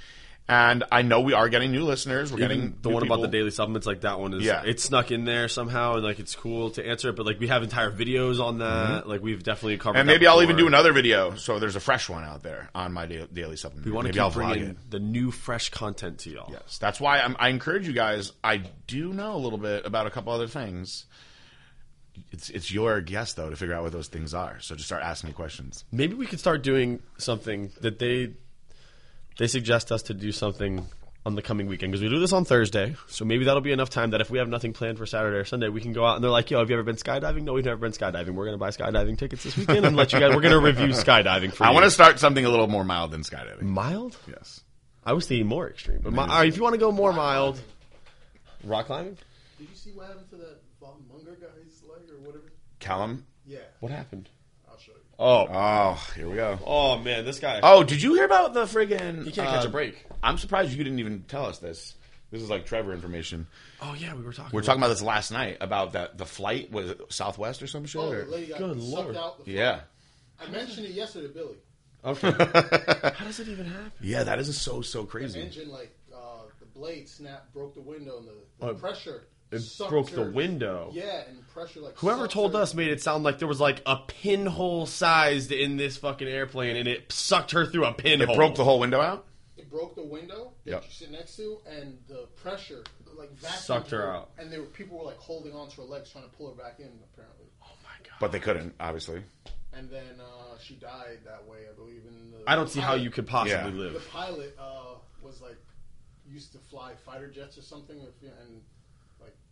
And I know we are getting new listeners. We're getting the one about the daily supplements, like that one is Yeah. it's snuck in there somehow, and like it's cool to answer it. But like we have entire videos on that. Like we've definitely covered. Mm-hmm. And maybe I'll even do another video. So there's a fresh one out there on my da- daily supplement. We want to keep I'll bringing the new, fresh content to y'all. Yes, that's why I'm, I encourage you guys. I do know a little bit about a couple other things. It's it's your guess though to figure out what those things are. So just start asking me questions. Maybe we could start doing something that they they suggest us to do something on the coming weekend because we do this on Thursday. So maybe that'll be enough time that if we have nothing planned for Saturday or Sunday, we can go out and they're like, "Yo, have you ever been skydiving?" No, we've never been skydiving. We're going to buy skydiving tickets this weekend and let you guys. We're going to review skydiving for you. I you. want to start something a little more mild than skydiving. mild. Yes. I was thinking more extreme, but mi- all right, if you want to go more mild, rock climbing. Did you see what happened to that Von Moger guy's leg or whatever? Calum. Yeah, What happened? I'll show you. Oh, Oh, here we go. oh man, this guy. Oh, did you hear about the friggin' he can't catch uh, a break. I'm surprised you didn't even tell us this. This is like Trevor information. Oh yeah, we were talking. We were talking about this last night about that the flight was it Southwest or some shit. Oh, the lady got Good lord. out. The yeah. I mentioned it yesterday, to Billy. Okay. How does it even happen? Yeah, that is so so The crazy. engine, like uh, the blade snapped, broke the window, and the, the Oh, pressure It sucked broke the her- window. Yeah, and pressure like Whoever sucked told her- us made it sound like there was like a pinhole sized in this fucking airplane, and it sucked her through a pinhole. It broke the whole window out. it broke the window that Yep. you sit next to, and the pressure like vacuumed Sucked her out. And there were people were like holding onto her legs trying to pull her back in. Apparently, Oh my god! But they couldn't, obviously. and then uh, she died that way, I believe. In the I don't see how you could possibly Yeah. The live. pilot uh, was like used to fly fighter jets or something, if, and like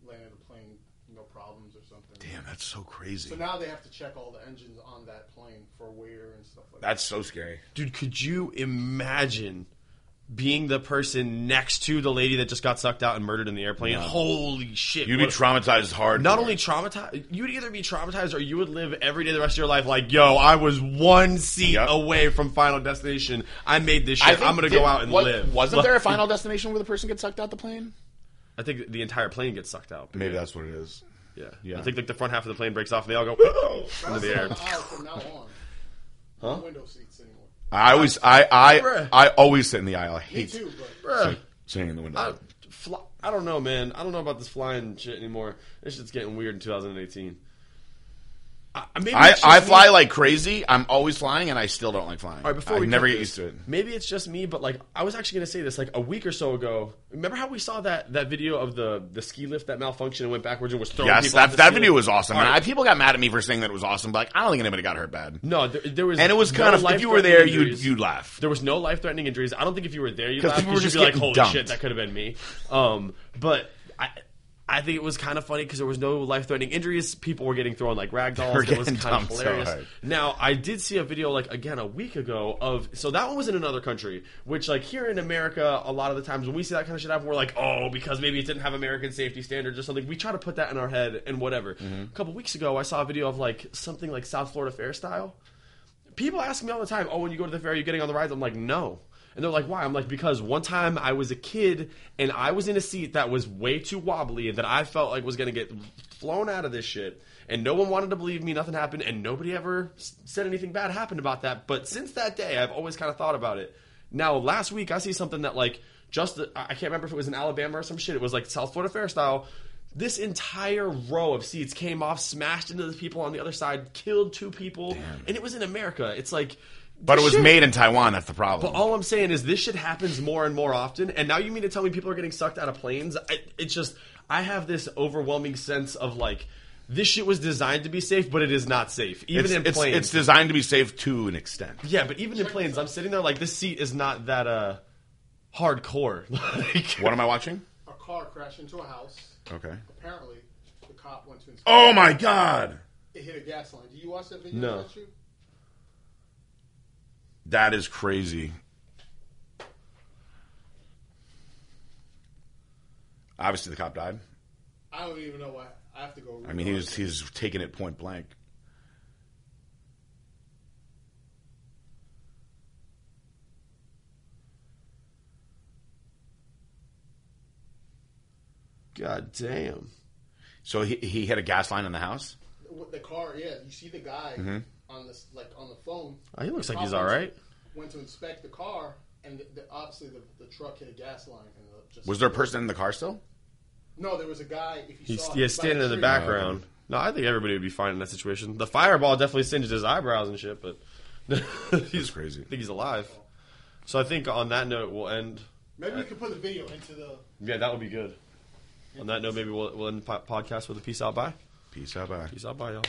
landed a plane no problems or something. Damn, that's so crazy. So now they have to check all the engines on that plane for wear and stuff like That's so scary. Dude, could you imagine being the person next to the lady that just got sucked out and murdered in the airplane. Holy shit! You'd be traumatized hard. not only traumatized, you would either be traumatized or you would live every day the rest of your life like, yo, I was one seat Yep. away from Final Destination. I made this I shit. think I'm gonna go out and what- live. Wasn't Like- there a final destination where the person gets sucked out the plane? I think the entire plane gets sucked out. Maybe that's what it is. Yeah. Yeah. I think like the front half of the plane breaks off and they all go into the air. on from now on. No window seats anymore. I always, I, I, Bruh. I always sit in the aisle. I Me hate too, but sitting in the window. I, fly, I don't know, man. I don't know about this flying shit anymore. This shit's getting weird in 2018. I, maybe I, I me. fly like crazy. I'm always flying, and I still don't like flying. All right, before I we never get this, used to it. Maybe it's just me, but like I was actually going to say this like a week or so ago. Remember how we saw that that video of the the ski lift that malfunctioned and went backwards and was throwing Yes, people that that video was awesome. Right. I, people got mad at me for saying that it was awesome, but like, I don't think anybody got hurt bad. no, there, there was And it was no kind of if you were there, you'd you'd laugh. There was no life threatening injuries. I don't think if you were there, you'd 'Cause laugh people were because just you'd be like, "Holy dumped. shit, that could have been me." Um, but I. I think it was kind of funny because there was no life-threatening injuries. People were getting thrown like rag dolls. It was kind of dumped so hilarious. Now, I did see a video like again a week ago of so that one was in another country, which like here in America, a lot of the times when we see that kind of shit happen, we're like, oh, because maybe it didn't have American safety standards or something. We try to put that in our head and whatever. Mm-hmm. A couple weeks ago, I saw a video of like something like South Florida Fair style. People ask me all the time, oh, when you go to the fair, are you getting on the rides? I'm like, no. And they're like, why? I'm like, because one time I was a kid and I was in a seat that was way too wobbly and that I felt like was going to get flown out of this shit. And no one wanted to believe me. Nothing happened. And nobody ever said anything bad happened about that. But since that day, I've always kind of thought about it. Now, last week, I see something that, like, just, the, I I can't remember if it was in Alabama or some shit. It was like South Florida Fair style. This entire row of seats came off, smashed into the people on the other side, killed two people, and it was in America. It's like, But it was shit- made in Taiwan. That's the problem. But all I'm saying is this shit happens more and more often. And now you mean to tell me people are getting sucked out of planes? I, it's just I have this overwhelming sense of like this shit was designed to be safe, but it is not safe. Even it's, in it's, planes, it's designed to be safe to an extent. yeah, but even in planes, I'm sitting there like this seat is not that uh hardcore. like, What am I watching? a car crashed into a house. Okay. Apparently, the cop went to inspect. Oh my god, It hit a gas line. Did you watch that video? No. That is crazy. Obviously, the cop died. I don't even know why. I have to go. I mean, he's was he taking it point blank. God damn. So he he hit a gas line in the house. The car. Yeah, you see the guy Mm-hmm. On this, like on the phone. Oh, he looks like he's all right. to- Went to inspect the car, and the, the, obviously the, the truck hit a gas line. And just Was there a person in the car still? No, there was a guy. If you He's saw, yeah, he's by standing in the tree. background. No, I think everybody would be fine in that situation. The fireball definitely singed his eyebrows and shit, but he's crazy. I think he's alive. So I think on that note we'll end. Maybe we could put the video into the. Yeah, that would be good. On that note, maybe we'll, we'll end the po- podcast with a peace out. Bye. Peace out, bye. Peace out. Bye, y'all.